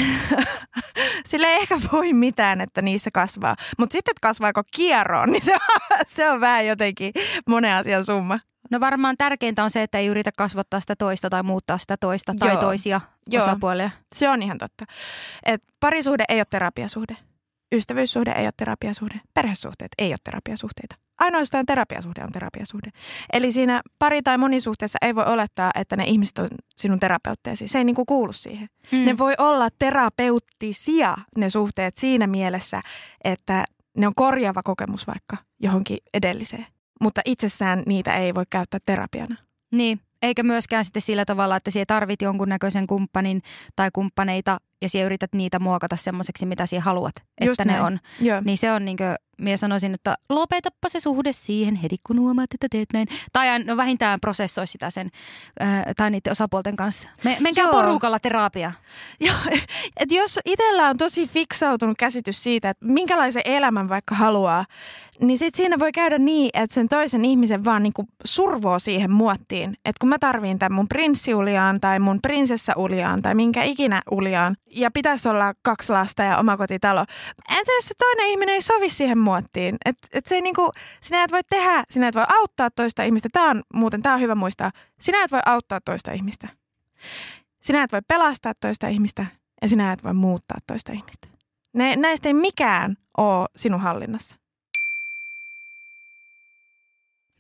sille ei ehkä voi mitään, että niissä kasvaa. Mutta sitten, että kasvaako kierroon, niin se on, se on vähän jotenkin monen asian summa. No varmaan tärkeintä on se, että ei yritä kasvattaa sitä toista tai muuttaa sitä toista tai Joo. toisia Joo. osapuolia. Se on ihan totta. Et parisuhde ei ole terapiasuhde. Ystävyyssuhde ei ole terapiasuhde. Perhesuhteet ei ole terapiasuhteita. Ainoastaan terapiasuhde on terapiasuhde. Eli siinä pari- tai monisuhteessa ei voi olettaa, että ne ihmiset on sinun terapeutteesi. Se ei niinku kuulu siihen. Mm. Ne voi olla terapeuttisia ne suhteet siinä mielessä, että ne on korjaava kokemus vaikka johonkin edelliseen. Mutta itsessään niitä ei voi käyttää terapiana. Niin, eikä myöskään sitten sillä tavalla, että sie tarvit jonkunnäköisen kumppanin tai kumppaneita ja sie yrität niitä muokata semmoiseksi, mitä sie haluat, Just että ne näin. on. Joo. Niin se on niinkö, minä sanoisin, että lopetappa se suhde siihen heti, kun huomaat, että teet näin. Tai no vähintään prosessoi sitä sen, äh, tai niiden osapuolten kanssa. Me, menkää Joo. porukalla terapia. Joo, et jos itsellä on tosi fiksautunut käsitys siitä, että minkälaisen elämän vaikka haluaa, niin sit siinä voi käydä niin, että sen toisen ihmisen vaan niinku survoo siihen muottiin. Että kun mä tarviin tämän mun prinssiuliaan tai mun prinsessauliaan tai minkä ikinä uliaan ja pitäisi olla kaksi lasta ja omakotitalo. Entä jos se toinen ihminen ei sovi siihen muottiin? Että et se ei niinku, sinä et voi tehdä, sinä et voi auttaa toista ihmistä. Tämä on muuten, tämä on hyvä muistaa. Sinä et voi auttaa toista ihmistä. Sinä et voi pelastaa toista ihmistä ja sinä et voi muuttaa toista ihmistä. Ne, näistä ei mikään ole sinun hallinnassa.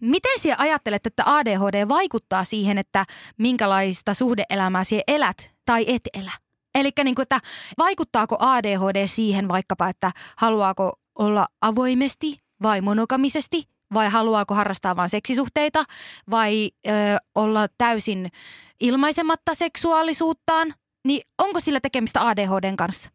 Miten sinä ajattelet, että ADHD vaikuttaa siihen, että minkälaista suhdeelämää sinä elät tai et elä? Eli niin kuin, että vaikuttaako ADHD siihen vaikkapa, että haluaako olla avoimesti vai monokamisesti vai haluaako harrastaa vain seksisuhteita vai ö, olla täysin ilmaisematta seksuaalisuuttaan? Niin onko sillä tekemistä ADHDn kanssa?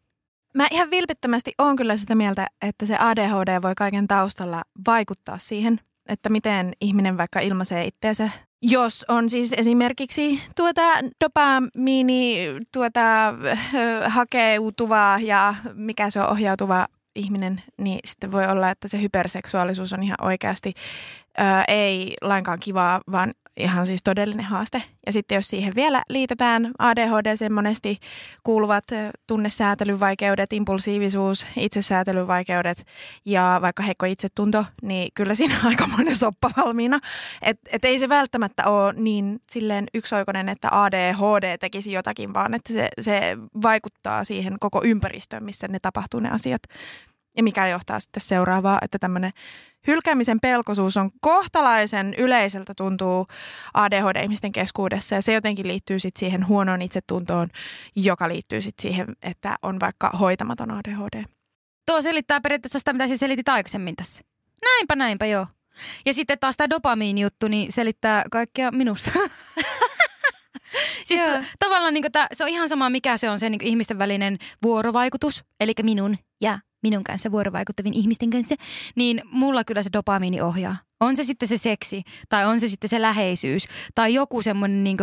Mä ihan vilpittömästi oon kyllä sitä mieltä, että se ADHD voi kaiken taustalla vaikuttaa siihen, että miten ihminen vaikka ilmaisee itteensä. Jos on siis esimerkiksi tuota dopamiini, tuota ö, hakeutuva ja mikä se on ohjautuva ihminen, niin sitten voi olla, että se hyperseksuaalisuus on ihan oikeasti ö, ei lainkaan kivaa, vaan ihan siis todellinen haaste. Ja sitten jos siihen vielä liitetään ADHD monesti kuuluvat tunnesäätelyvaikeudet, impulsiivisuus, itsesäätelyvaikeudet ja vaikka heikko itsetunto, niin kyllä siinä on aikamoinen soppa valmiina. Et, et ei se välttämättä ole niin silleen yksioikoinen, että ADHD tekisi jotakin, vaan että se, se vaikuttaa siihen koko ympäristöön, missä ne tapahtuu ne asiat. Ja mikä johtaa sitten seuraavaa, että tämmöinen hylkäämisen pelkoisuus on kohtalaisen yleiseltä tuntuu ADHD-ihmisten keskuudessa ja se jotenkin liittyy sitten siihen huonoon itsetuntoon, joka liittyy sitten siihen, että on vaikka hoitamaton ADHD. Tuo selittää periaatteessa sitä, mitä sinä selitit aikaisemmin tässä. Näinpä, näinpä, joo. Ja sitten taas tämä dopamiini-juttu, niin selittää kaikkea minussa. siis t- tavallaan niin tää, se on ihan sama, mikä se on se niin ihmisten välinen vuorovaikutus, eli minun ja minun kanssa vuorovaikuttavin ihmisten kanssa, niin mulla kyllä se dopamiini ohjaa. On se sitten se seksi, tai on se sitten se läheisyys, tai joku semmoinen, niin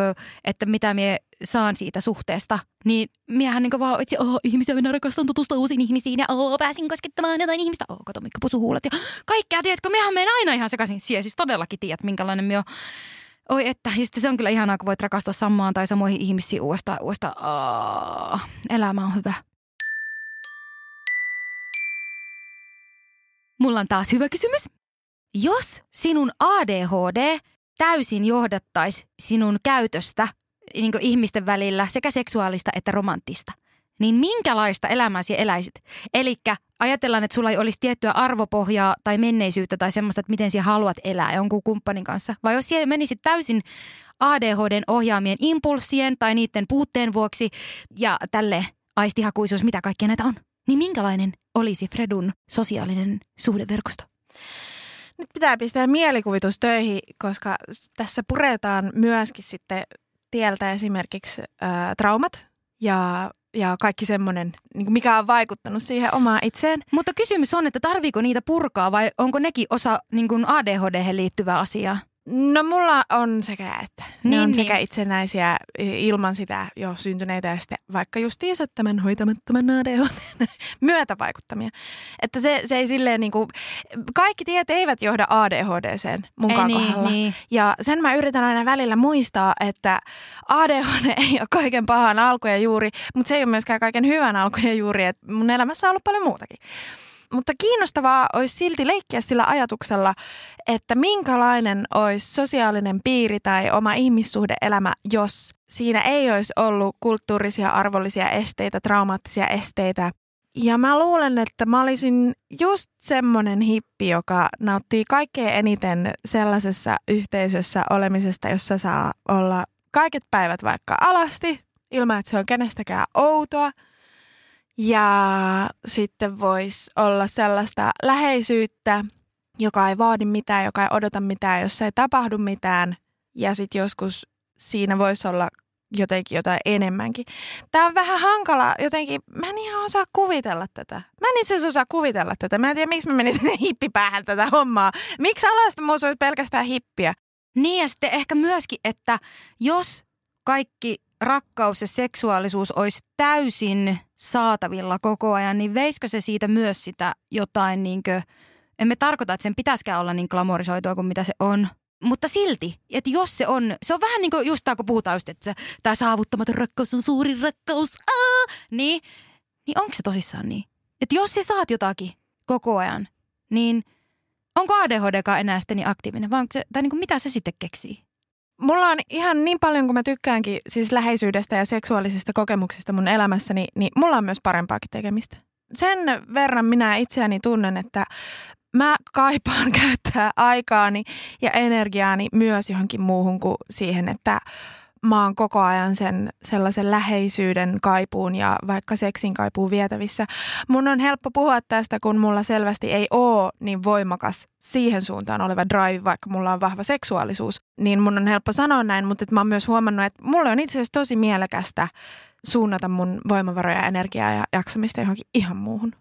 että mitä mie saan siitä suhteesta, niin miehän niin vaan itse, oh, ihmisiä minä rakastan tutustua uusiin ihmisiin, ja oh, pääsin koskettamaan jotain ihmistä, oh, kato Mikko pusuhuulet, ja kaikkea, tiedätkö, miehän menen aina ihan sekaisin siihen, siis todellakin tiedät, minkälainen minä Oi että, ja sitten se on kyllä ihanaa, kun voit rakastua samaan tai samoihin ihmisiin uudestaan, uudestaan. Oh, elämä on hyvä. Mulla on taas hyvä kysymys. Jos sinun ADHD täysin johdattaisi sinun käytöstä niin ihmisten välillä sekä seksuaalista että romanttista, niin minkälaista elämää sinä eläisit? Eli ajatellaan, että sulla ei olisi tiettyä arvopohjaa tai menneisyyttä tai semmoista, että miten sinä haluat elää jonkun kumppanin kanssa. Vai jos siellä menisit täysin ADHDn ohjaamien impulssien tai niiden puutteen vuoksi ja tälle aistihakuisuus, mitä kaikkea näitä on, niin minkälainen olisi Fredun sosiaalinen suhdeverkosto? Nyt pitää pistää mielikuvitus töihin, koska tässä puretaan myöskin sitten tieltä esimerkiksi ää, traumat ja, ja kaikki semmoinen, niin mikä on vaikuttanut siihen omaan itseen. Mutta kysymys on, että tarviiko niitä purkaa vai onko nekin osa niin ADHD liittyvää asiaa? No mulla on sekä että. Ne Niin, on niin. sekä itsenäisiä i- ilman sitä jo syntyneitä ja sitten vaikka justiinsa tämän hoitamattoman ADHD myötä vaikuttamia. Että se, se ei silleen niinku, kaikki tiet eivät johda ADHDseen munkaan Ei niin, niin. Ja sen mä yritän aina välillä muistaa, että ADHD ei ole kaiken pahan alku ja juuri, mutta se ei ole myöskään kaiken hyvän alku ja juuri, että mun elämässä on ollut paljon muutakin. Mutta kiinnostavaa olisi silti leikkiä sillä ajatuksella, että minkälainen olisi sosiaalinen piiri tai oma ihmissuhdeelämä, jos siinä ei olisi ollut kulttuurisia, arvollisia esteitä, traumaattisia esteitä. Ja mä luulen, että mä olisin just semmoinen hippi, joka nauttii kaikkein eniten sellaisessa yhteisössä olemisesta, jossa saa olla kaiket päivät vaikka alasti, ilman että se on kenestäkään outoa. Ja sitten voisi olla sellaista läheisyyttä, joka ei vaadi mitään, joka ei odota mitään, jossa ei tapahdu mitään. Ja sitten joskus siinä voisi olla jotenkin jotain enemmänkin. Tämä on vähän hankala jotenkin, mä en ihan osaa kuvitella tätä. Mä en itse asiassa osaa kuvitella tätä. Mä en tiedä, miksi mä menin sinne hippipäähän tätä hommaa. Miksi alastomuus olisi pelkästään hippiä? Niin ja sitten ehkä myöskin, että jos kaikki rakkaus ja seksuaalisuus olisi täysin saatavilla koko ajan, niin veisikö se siitä myös sitä jotain niinkö, emme tarkoita, että sen pitäisikään olla niin glamorisoitua kuin mitä se on. Mutta silti, että jos se on, se on vähän niin kuin just tämä, kun puhutaan just, että tämä saavuttamaton rakkaus on suurin rakkaus, aa, niin, niin onko se tosissaan niin? Että jos sä saat jotakin koko ajan, niin onko ADHDkaan enää sitten niin aktiivinen, onko se, tai niin kuin mitä se sitten keksii? Mulla on ihan niin paljon, kun mä tykkäänkin siis läheisyydestä ja seksuaalisista kokemuksista mun elämässäni, niin mulla on myös parempaakin tekemistä. Sen verran minä itseäni tunnen, että mä kaipaan käyttää aikaani ja energiaani myös johonkin muuhun kuin siihen, että mä oon koko ajan sen sellaisen läheisyyden kaipuun ja vaikka seksin kaipuun vietävissä. Mun on helppo puhua tästä, kun mulla selvästi ei ole niin voimakas siihen suuntaan oleva drive, vaikka mulla on vahva seksuaalisuus. Niin mun on helppo sanoa näin, mutta mä oon myös huomannut, että mulle on itse asiassa tosi mielekästä suunnata mun voimavaroja, energiaa ja jaksamista johonkin ihan muuhun.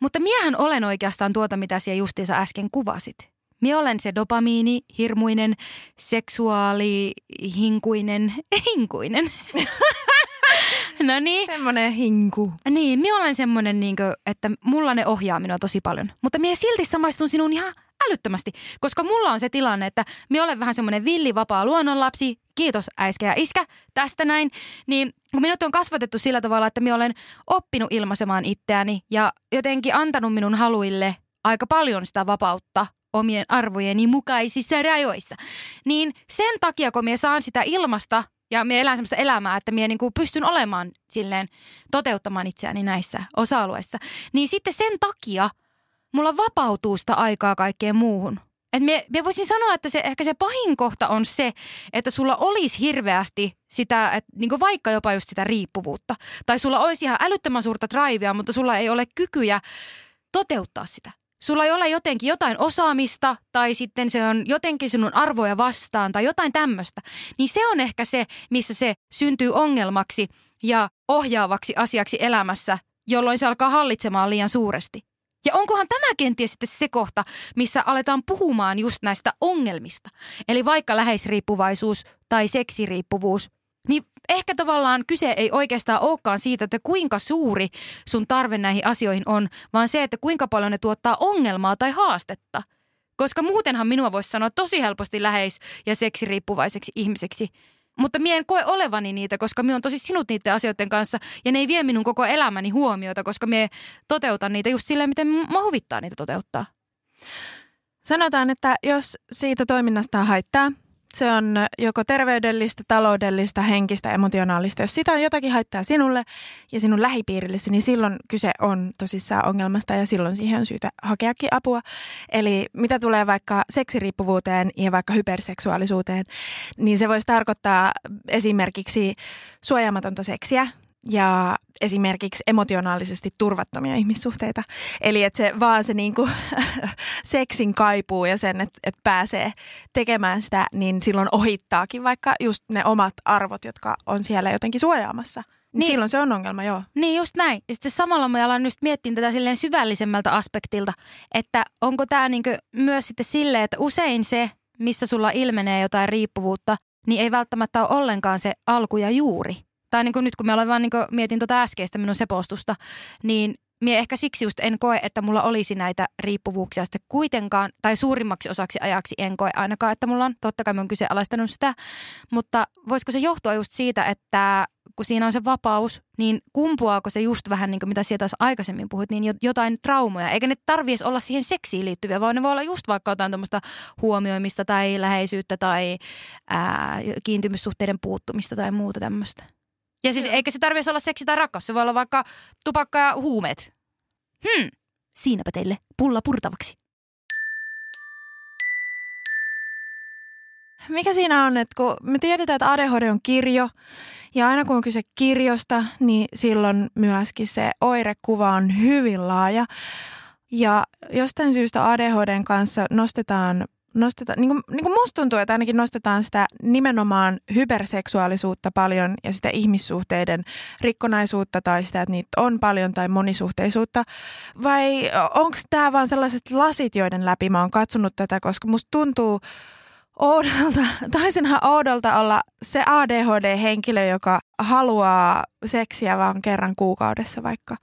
Mutta miehän olen oikeastaan tuota, mitä siellä justiinsa äsken kuvasit. Mie olen se dopamiini, hirmuinen, seksuaali, hinkuinen, hinkuinen. no niin. Semmoinen hinku. Niin, minä olen semmoinen, niin kuin, että mulla ne ohjaa minua tosi paljon. Mutta minä silti samaistun sinun ihan älyttömästi, koska mulla on se tilanne, että minä olen vähän semmoinen villivapaa luonnonlapsi, kiitos äiskä ja iskä tästä näin, niin kun minut on kasvatettu sillä tavalla, että minä olen oppinut ilmaisemaan itseäni ja jotenkin antanut minun haluille aika paljon sitä vapautta omien arvojeni mukaisissa rajoissa. Niin sen takia, kun minä saan sitä ilmasta ja minä elän sellaista elämää, että minä niin pystyn olemaan silleen toteuttamaan itseäni näissä osa-alueissa, niin sitten sen takia mulla vapautuu sitä aikaa kaikkeen muuhun. Et me, me voisin sanoa, että se, ehkä se pahin kohta on se, että sulla olisi hirveästi sitä, että niin vaikka jopa just sitä riippuvuutta. Tai sulla olisi ihan älyttömän suurta drivea, mutta sulla ei ole kykyjä toteuttaa sitä. Sulla ei ole jotenkin jotain osaamista tai sitten se on jotenkin sinun arvoja vastaan tai jotain tämmöistä. Niin se on ehkä se, missä se syntyy ongelmaksi ja ohjaavaksi asiaksi elämässä, jolloin se alkaa hallitsemaan liian suuresti. Ja onkohan tämä kenties sitten se kohta, missä aletaan puhumaan just näistä ongelmista. Eli vaikka läheisriippuvaisuus tai seksiriippuvuus, niin ehkä tavallaan kyse ei oikeastaan olekaan siitä, että kuinka suuri sun tarve näihin asioihin on, vaan se, että kuinka paljon ne tuottaa ongelmaa tai haastetta. Koska muutenhan minua voisi sanoa tosi helposti läheis- ja seksiriippuvaiseksi ihmiseksi. Mutta mie en koe olevani niitä, koska minä on tosi sinut niiden asioiden kanssa ja ne ei vie minun koko elämäni huomiota, koska mie toteutan niitä just silleen, miten mä huvittaa niitä toteuttaa. Sanotaan, että jos siitä toiminnasta haittaa, se on joko terveydellistä, taloudellista, henkistä, emotionaalista. Jos sitä on jotakin haittaa sinulle ja sinun lähipiirillesi, niin silloin kyse on tosissaan ongelmasta ja silloin siihen on syytä hakeakin apua. Eli mitä tulee vaikka seksiriippuvuuteen ja vaikka hyperseksuaalisuuteen, niin se voisi tarkoittaa esimerkiksi suojaamatonta seksiä, ja esimerkiksi emotionaalisesti turvattomia ihmissuhteita. Eli että se vaan se niinku seksin kaipuu ja sen, että, että pääsee tekemään sitä, niin silloin ohittaakin vaikka just ne omat arvot, jotka on siellä jotenkin suojaamassa. Niin, Niin. silloin se on ongelma, joo. Niin just näin. Ja sitten samalla mä alan just miettiä tätä silleen syvällisemmältä aspektilta, että onko tämä niinku myös sitten silleen, että usein se, missä sulla ilmenee jotain riippuvuutta, niin ei välttämättä ole ollenkaan se alku ja juuri. Tai niin kuin nyt kun me ollaan vaan niin kuin mietin tuota äskeistä minun sepostusta, niin Mie ehkä siksi just en koe, että mulla olisi näitä riippuvuuksia sitten kuitenkaan, tai suurimmaksi osaksi ajaksi en koe ainakaan, että mulla on. Totta kai mä oon kyseenalaistanut sitä, mutta voisiko se johtua just siitä, että kun siinä on se vapaus, niin kumpuaako se just vähän niin kuin mitä sieltä aikaisemmin puhuit, niin jotain traumoja. Eikä ne tarvitsisi olla siihen seksiin liittyviä, vaan ne voi olla just vaikka jotain tämmöistä huomioimista tai läheisyyttä tai ää, kiintymyssuhteiden puuttumista tai muuta tämmöistä. Ja siis eikä se tarvitsisi olla seksi tai rakkaus, se voi olla vaikka tupakka ja huumeet. Hmm, siinäpä teille pulla purtavaksi. Mikä siinä on, että kun me tiedetään, että ADHD on kirjo, ja aina kun on kyse kirjosta, niin silloin myöskin se oirekuva on hyvin laaja. Ja jostain syystä ADHDn kanssa nostetaan nostetaan, niin kuin, niin kuin musta tuntuu, että ainakin nostetaan sitä nimenomaan hyperseksuaalisuutta paljon ja sitä ihmissuhteiden rikkonaisuutta tai sitä, että niitä on paljon tai monisuhteisuutta. Vai onko tämä vaan sellaiset lasit, joiden läpi mä oon katsonut tätä, koska musta tuntuu oudolta, taisinhan oudolta olla se ADHD-henkilö, joka haluaa seksiä vaan kerran kuukaudessa vaikka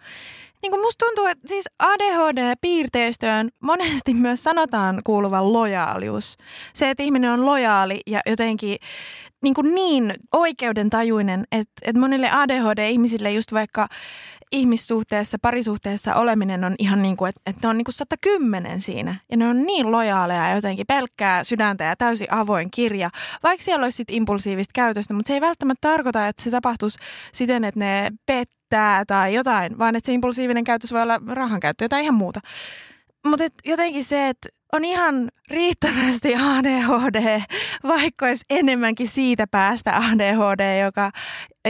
niin kuin musta tuntuu, että siis ADHD-piirteistöön monesti myös sanotaan kuuluvan lojaalius. Se, että ihminen on lojaali ja jotenkin niin, kuin niin oikeudentajuinen, että, että monille ADHD-ihmisille just vaikka ihmissuhteessa, parisuhteessa oleminen on ihan niin kuin, että, että ne on niin kuin 110 siinä. Ja ne on niin lojaaleja ja jotenkin pelkkää sydäntä ja täysin avoin kirja. Vaikka siellä olisi impulsiivista käytöstä, mutta se ei välttämättä tarkoita, että se tapahtuisi siten, että ne pettää tai jotain, vaan että se impulsiivinen käytös voi olla rahan käyttö tai ihan muuta. Mutta jotenkin se, että on ihan riittävästi ADHD, vaikka olisi enemmänkin siitä päästä ADHD, joka,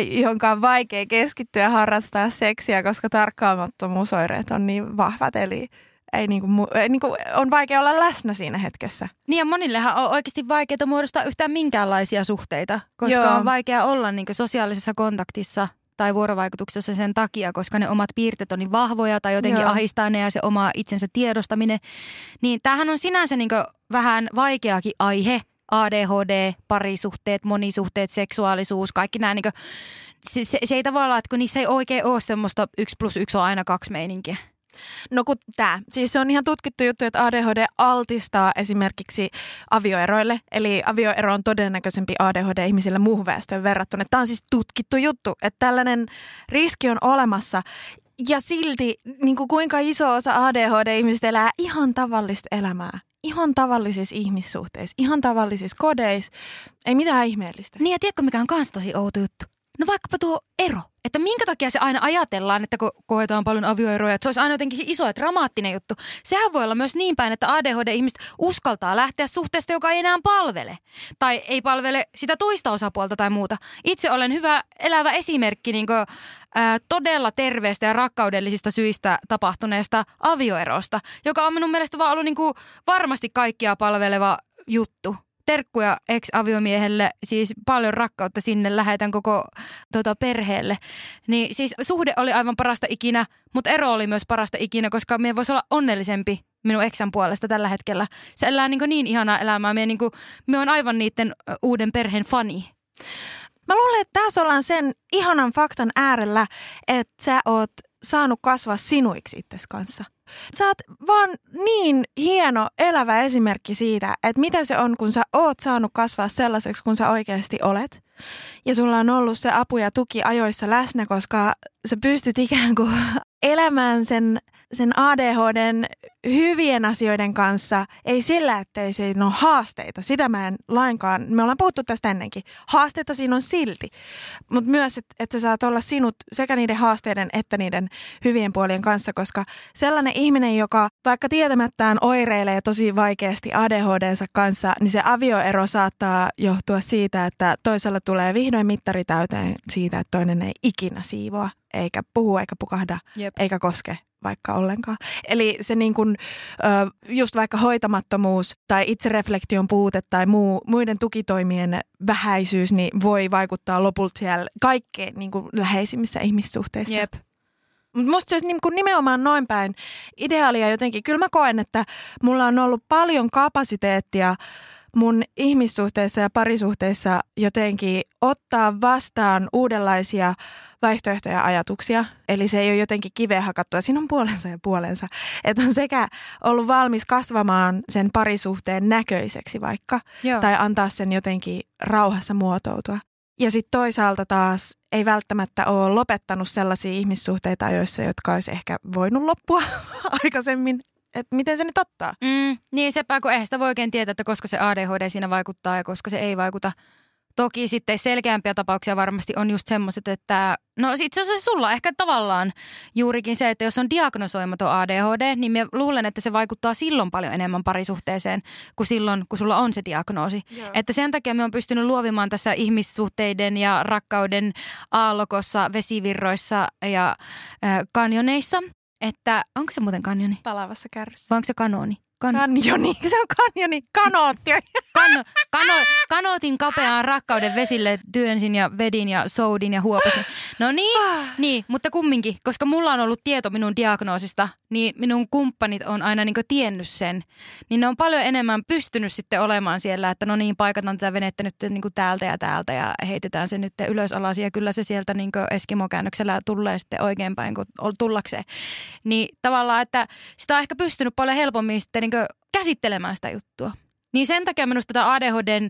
jonka on vaikea keskittyä harrastaa seksiä, koska tarkkaamattomuusoireet on niin vahvat. Eli ei niinku, ei niinku, on vaikea olla läsnä siinä hetkessä. Niin ja monillehan on oikeasti vaikeaa muodostaa yhtään minkäänlaisia suhteita, koska Joo. on vaikea olla niinku sosiaalisessa kontaktissa tai vuorovaikutuksessa sen takia, koska ne omat piirteet on niin vahvoja tai jotenkin Joo. ahistaa ne ja se oma itsensä tiedostaminen. Niin tämähän on sinänsä niin vähän vaikeakin aihe, ADHD, parisuhteet, monisuhteet, seksuaalisuus, kaikki nämä. Niin kuin, se, se, se ei tavallaan, että kun niissä ei oikein ole semmoista yksi plus yksi on aina kaksi meininkiä. No kun tämä, siis se on ihan tutkittu juttu, että ADHD altistaa esimerkiksi avioeroille. Eli avioero on todennäköisempi ADHD-ihmisillä muuhun väestöön verrattuna. Tämä on siis tutkittu juttu, että tällainen riski on olemassa. Ja silti niin kuin kuinka iso osa ADHD-ihmisistä elää ihan tavallista elämää. Ihan tavallisissa ihmissuhteissa, ihan tavallisissa kodeissa. Ei mitään ihmeellistä. Niin ja tiedätkö mikä on kans tosi outo juttu? No vaikkapa tuo ero. Että minkä takia se aina ajatellaan, että kun koetaan paljon avioeroja, että se olisi aina jotenkin iso ja dramaattinen juttu. Sehän voi olla myös niin päin, että ADHD-ihmiset uskaltaa lähteä suhteesta, joka ei enää palvele. Tai ei palvele sitä toista osapuolta tai muuta. Itse olen hyvä elävä esimerkki niin kuin, ää, todella terveestä ja rakkaudellisista syistä tapahtuneesta avioerosta, joka on minun mielestä vaan ollut niin kuin, varmasti kaikkia palveleva juttu terkkuja ex-aviomiehelle, siis paljon rakkautta sinne, lähetän koko tota, perheelle. Niin siis suhde oli aivan parasta ikinä, mutta ero oli myös parasta ikinä, koska me voisi olla onnellisempi minun eksän puolesta tällä hetkellä. Se elää niin, niin ihanaa elämää. Me, niin kuin, aivan niiden uuden perheen fani. Mä luulen, että tässä ollaan sen ihanan faktan äärellä, että sä oot saanut kasvaa sinuiksi itses kanssa. Sä oot vaan niin hieno elävä esimerkki siitä, että mitä se on, kun sä oot saanut kasvaa sellaiseksi, kun sä oikeasti olet. Ja sulla on ollut se apu ja tuki ajoissa läsnä, koska sä pystyt ikään kuin elämään sen sen ADHDn hyvien asioiden kanssa, ei sillä, ettei siinä ole haasteita. Sitä mä en lainkaan, me ollaan puhuttu tästä ennenkin. Haasteita siinä on silti, mutta myös, että, että sä saat olla sinut sekä niiden haasteiden että niiden hyvien puolien kanssa, koska sellainen ihminen, joka vaikka tietämättään oireilee tosi vaikeasti ADHDnsa kanssa, niin se avioero saattaa johtua siitä, että toisella tulee vihdoin mittari täyteen siitä, että toinen ei ikinä siivoa, eikä puhu, eikä pukahda, Jep. eikä koske vaikka ollenkaan. Eli se niin kuin, just vaikka hoitamattomuus tai itsereflektion puute tai muu, muiden tukitoimien vähäisyys niin voi vaikuttaa lopulta siellä kaikkein niin kuin läheisimmissä ihmissuhteissa. Jep. Mutta musta se olisi niin kuin nimenomaan noin päin ideaalia jotenkin. Kyllä mä koen, että mulla on ollut paljon kapasiteettia mun ihmissuhteissa ja parisuhteissa jotenkin ottaa vastaan uudenlaisia vaihtoehtoja ja ajatuksia. Eli se ei ole jotenkin kiveen hakattua. Siinä on puolensa ja puolensa. Että on sekä ollut valmis kasvamaan sen parisuhteen näköiseksi vaikka. Joo. Tai antaa sen jotenkin rauhassa muotoutua. Ja sitten toisaalta taas ei välttämättä ole lopettanut sellaisia ihmissuhteita ajoissa, jotka olisi ehkä voinut loppua aikaisemmin. Että miten se nyt ottaa? Mm, niin sepä, kun eihän sitä voi oikein tietää, että koska se ADHD siinä vaikuttaa ja koska se ei vaikuta. Toki sitten selkeämpiä tapauksia varmasti on just semmoiset, että no itse asiassa sulla ehkä tavallaan juurikin se, että jos on diagnosoimaton ADHD, niin mä luulen, että se vaikuttaa silloin paljon enemmän parisuhteeseen kuin silloin, kun sulla on se diagnoosi. Joo. Että sen takia me on pystynyt luovimaan tässä ihmissuhteiden ja rakkauden aallokossa, vesivirroissa ja äh, kanjoneissa. Että onko se muuten kanjoni Palavassa kärryssä. vai onko se kanoni? Kan- Kanjoni. Se on kanjoni. Kanootti. Kano, kano, kanootin kapeaan rakkauden vesille työnsin ja vedin ja soudin ja huopasin. No niin, niin, mutta kumminkin, koska mulla on ollut tieto minun diagnoosista, niin minun kumppanit on aina niin tiennyt sen. Niin ne on paljon enemmän pystynyt sitten olemaan siellä, että no niin, paikataan tätä venettä nyt niin täältä ja täältä ja heitetään se nyt ylös alas ja kyllä se sieltä niin Eskimo-käännöksellä tulee sitten oikeinpäin kuin tullakseen. Niin tavallaan, että sitä on ehkä pystynyt paljon helpommin sitten niin käsittelemään sitä juttua. Niin sen takia minusta tämä ADHDn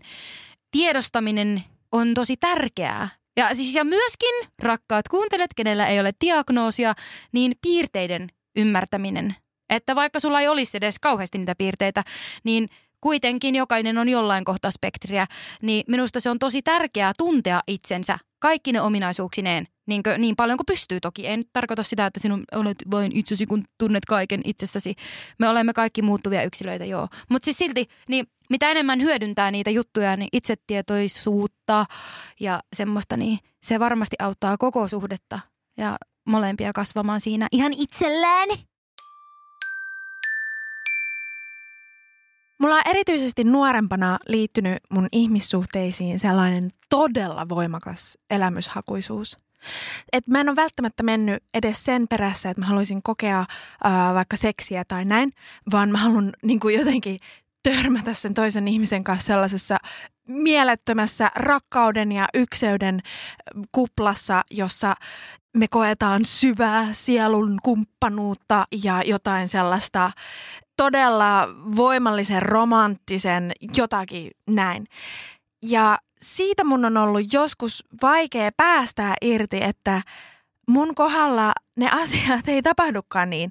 tiedostaminen on tosi tärkeää. Ja siis ja myöskin, rakkaat kuuntelet, kenellä ei ole diagnoosia, niin piirteiden ymmärtäminen. Että vaikka sulla ei olisi edes kauheasti niitä piirteitä, niin kuitenkin jokainen on jollain kohtaa spektriä, niin minusta se on tosi tärkeää tuntea itsensä kaikki ne ominaisuuksineen niin, kuin, niin paljon kuin pystyy toki. En tarkoita sitä, että sinun olet vain itsesi, kun tunnet kaiken itsessäsi. Me olemme kaikki muuttuvia yksilöitä, joo. Mutta siis silti, niin mitä enemmän hyödyntää niitä juttuja, niin itsetietoisuutta ja semmoista, niin se varmasti auttaa koko suhdetta ja molempia kasvamaan siinä ihan itsellään. Mulla on erityisesti nuorempana liittynyt mun ihmissuhteisiin sellainen todella voimakas elämyshakuisuus. Et mä en ole välttämättä mennyt edes sen perässä, että mä haluaisin kokea ää, vaikka seksiä tai näin, vaan mä haluan niin kuin jotenkin törmätä sen toisen ihmisen kanssa sellaisessa mielettömässä rakkauden ja ykseyden kuplassa, jossa me koetaan syvää sielun kumppanuutta ja jotain sellaista todella voimallisen, romanttisen, jotakin näin. Ja siitä mun on ollut joskus vaikea päästää irti, että mun kohdalla ne asiat ei tapahdukaan niin.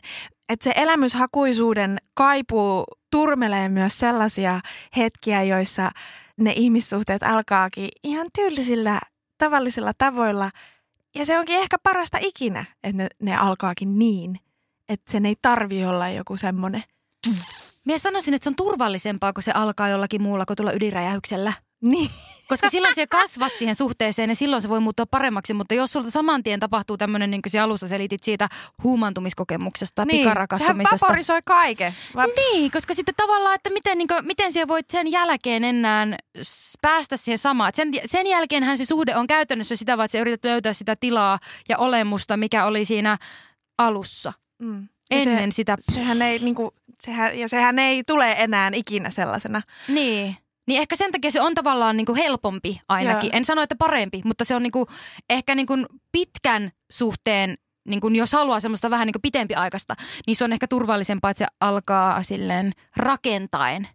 Että se elämyshakuisuuden kaipuu turmelee myös sellaisia hetkiä, joissa ne ihmissuhteet alkaakin ihan tyylisillä tavallisilla tavoilla. Ja se onkin ehkä parasta ikinä, että ne, ne alkaakin niin. Että sen ei tarvi olla joku semmoinen Mie sanoisin, että se on turvallisempaa, kun se alkaa jollakin muulla kuin tulla ydinräjähyksellä. Niin. Koska silloin sä kasvat siihen suhteeseen ja silloin se voi muuttua paremmaksi, mutta jos sulta saman tien tapahtuu tämmöinen, niin kuin se alussa selitit siitä huumantumiskokemuksesta, niin. Sehän pikarakastumisesta. vaporisoi kaiken. Va- Niin, koska sitten tavallaan, että miten, niin kuin, miten siellä voit sen jälkeen enää päästä siihen samaan. Et Sen, sen jälkeenhän se suhde on käytännössä sitä, vaan että sä yrität löytää sitä tilaa ja olemusta, mikä oli siinä alussa. mm. Ennen se, sitä. sehän ei, niinku, sehän, ja sehän ei tule enää ikinä sellaisena. Niin. Niin ehkä sen takia se on tavallaan niin kuin helpompi ainakin. Joo. En sano, että parempi, mutta se on niin kuin, ehkä niin kuin pitkän suhteen, niin kuin jos haluaa semmoista vähän niin kuin pitempi aikaista, niin se on ehkä turvallisempaa, että se alkaa silleen rakentaen.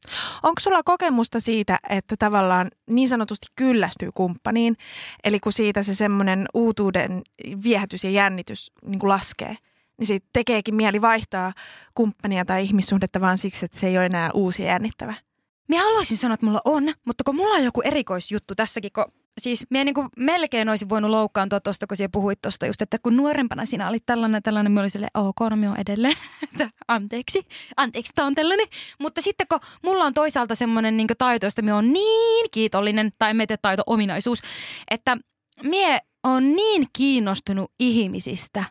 Onko sulla kokemusta siitä, että tavallaan niin sanotusti kyllästyy kumppaniin, eli kun siitä se semmoinen uutuuden viehätys ja jännitys niin kuin laskee, niin siitä tekeekin mieli vaihtaa kumppania tai ihmissuhdetta vaan siksi, että se ei ole enää uusi ja jännittävä. Minä haluaisin sanoa, että mulla on, mutta kun mulla on joku erikoisjuttu tässäkin, kun siis minä niin melkein olisin voinut loukkaantua tuosta, kun siellä puhuit tuosta just, että kun nuorempana sinä olit tällainen, tällainen, minä olin silleen, no minä olen edelleen, anteeksi, anteeksi, tämä on tällainen. Mutta sitten kun mulla on toisaalta semmoinen niin taito, josta minä olen niin kiitollinen, tai tiedä taito, ominaisuus, että minä on niin kiinnostunut ihmisistä,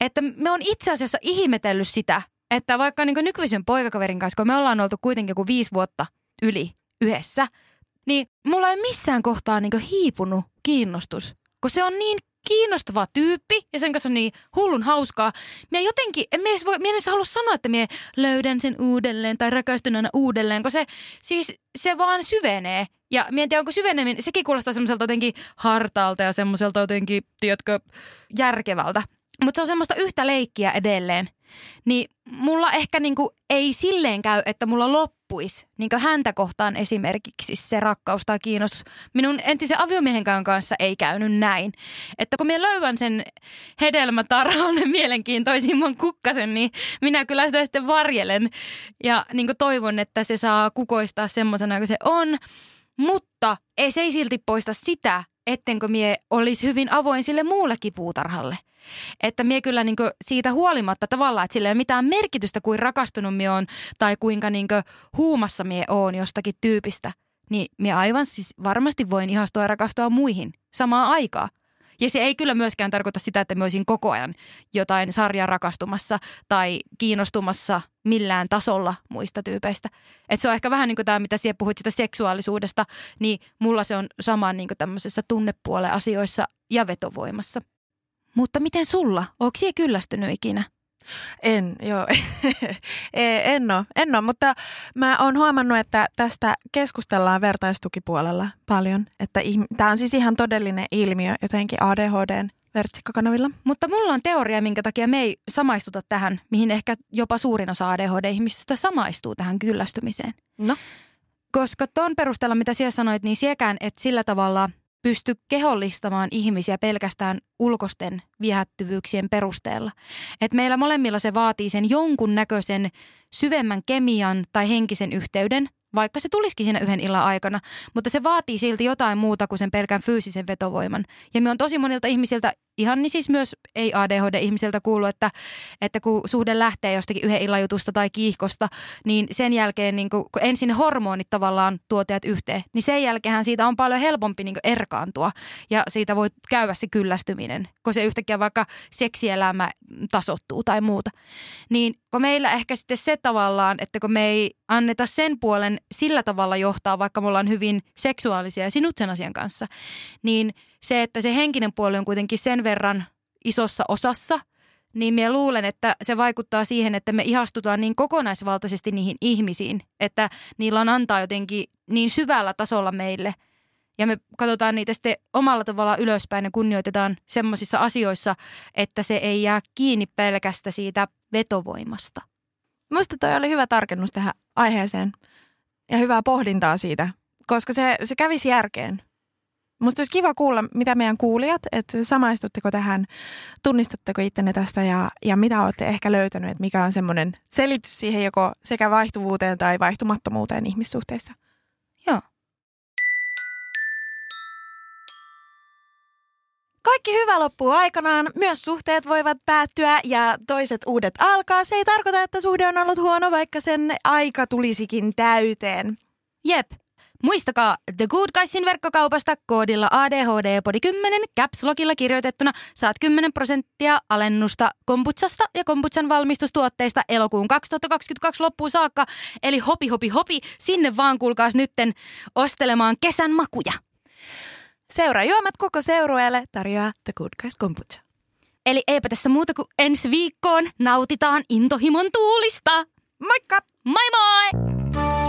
että me on itse asiassa ihmetellyt sitä, että vaikka niin nykyisen poikakaverin kanssa, kun me ollaan oltu kuitenkin joku viisi vuotta yli yhdessä, niin mulla ei missään kohtaa niin hiipunut kiinnostus, kun se on niin kiinnostava tyyppi ja sen kanssa on niin hullun hauskaa. Mie jotenkin, en mies voi, en edes halua sanoa, että mie löydän sen uudelleen tai rakastun aina uudelleen, kun se siis se vaan syvenee. Ja mie en tiedä, onko syveneminen, sekin kuulostaa semmoiselta jotenkin hartaalta ja semmoiselta jotenkin, tiedätkö, järkevältä. Mutta se on semmoista yhtä leikkiä edelleen. Niin mulla ehkä niinku ei silleen käy, että mulla loppuisi niinku häntä kohtaan esimerkiksi se rakkaus tai kiinnostus. Minun entisen aviomiehenkään kanssa ei käynyt näin. Että kun minä löydän sen hedelmätarhan mielenkiintoisimman kukkasen, niin minä kyllä sitä sitten varjelen. Ja niinku toivon, että se saa kukoistaa semmoisena kuin se on. Mutta ei se ei silti poista sitä, ettenkö mie olisi hyvin avoin sille muullekin puutarhalle – että mie kyllä niin siitä huolimatta tavallaan, että sillä ei ole mitään merkitystä, kuin rakastunut mie on tai kuinka niin huumassa mie oon jostakin tyypistä, niin mie aivan siis varmasti voin ihastua ja rakastua muihin samaan aikaan. Ja se ei kyllä myöskään tarkoita sitä, että mä olisin koko ajan jotain sarjaa rakastumassa tai kiinnostumassa millään tasolla muista tyypeistä. Et se on ehkä vähän niin kuin tämä, mitä siellä puhuit sitä seksuaalisuudesta, niin mulla se on sama niin kuin tämmöisessä tunnepuolen asioissa ja vetovoimassa. Mutta miten sulla? Onko siellä kyllästynyt ikinä? En, joo. En ole, en ole, mutta mä oon huomannut, että tästä keskustellaan vertaistukipuolella paljon. Että tämä on siis ihan todellinen ilmiö jotenkin ADHDn vertsikkakanavilla. Mutta mulla on teoria, minkä takia me ei samaistuta tähän, mihin ehkä jopa suurin osa ADHD-ihmisistä samaistuu tähän kyllästymiseen. No? Koska ton perusteella, mitä siellä sanoit, niin siekään, että sillä tavalla – pysty kehollistamaan ihmisiä pelkästään ulkosten viehättyvyyksien perusteella. Et meillä molemmilla se vaatii sen jonkun näköisen syvemmän kemian tai henkisen yhteyden, vaikka se tulisikin siinä yhden illan aikana, mutta se vaatii silti jotain muuta kuin sen pelkän fyysisen vetovoiman. Ja me on tosi monilta ihmisiltä ihan niin siis myös ei-ADHD-ihmisiltä kuullut, että, että kun suhde lähtee jostakin yhden illan jutusta tai kiihkosta, niin sen jälkeen niin kun, kun ensin hormonit tavallaan tuotajat yhteen, niin sen jälkeen siitä on paljon helpompi niin erkaantua ja siitä voi käydä se kyllästyminen, kun se yhtäkkiä vaikka seksielämä tasottuu tai muuta. Niin kun meillä ehkä sitten se tavallaan, että kun me ei anneta sen puolen sillä tavalla johtaa, vaikka me ollaan hyvin seksuaalisia ja sinut sen asian kanssa, niin – se, että se henkinen puoli on kuitenkin sen verran isossa osassa, niin minä luulen, että se vaikuttaa siihen, että me ihastutaan niin kokonaisvaltaisesti niihin ihmisiin, että niillä on antaa jotenkin niin syvällä tasolla meille. Ja me katsotaan niitä sitten omalla tavalla ylöspäin ja kunnioitetaan semmoisissa asioissa, että se ei jää kiinni pelkästä siitä vetovoimasta. Minusta toi oli hyvä tarkennus tähän aiheeseen ja hyvää pohdintaa siitä, koska se, se kävisi järkeen. Musta olisi kiva kuulla, mitä meidän kuulijat, että samaistutteko tähän, tunnistatteko ittenne tästä ja, ja mitä olette ehkä löytänyt, että mikä on semmoinen selitys siihen joko sekä vaihtuvuuteen tai vaihtumattomuuteen ihmissuhteissa. Joo. Kaikki hyvä loppuu aikanaan, myös suhteet voivat päättyä ja toiset uudet alkaa. Se ei tarkoita, että suhde on ollut huono, vaikka sen aika tulisikin täyteen. Jep, Muistakaa The Good Guysin verkkokaupasta koodilla ADHD-podi 10 Caps Lockilla kirjoitettuna saat 10 prosenttia alennusta kombutsasta ja kombutsan valmistustuotteista elokuun 2022 loppuun saakka. Eli hopi hopi hopi, sinne vaan kuulkaas nytten ostelemaan kesän makuja. Seuraa juomat koko seurueelle tarjoaa The Good Guys Kombucha. Eli eipä tässä muuta kuin ensi viikkoon nautitaan intohimon tuulista. Moikka! Moi moi!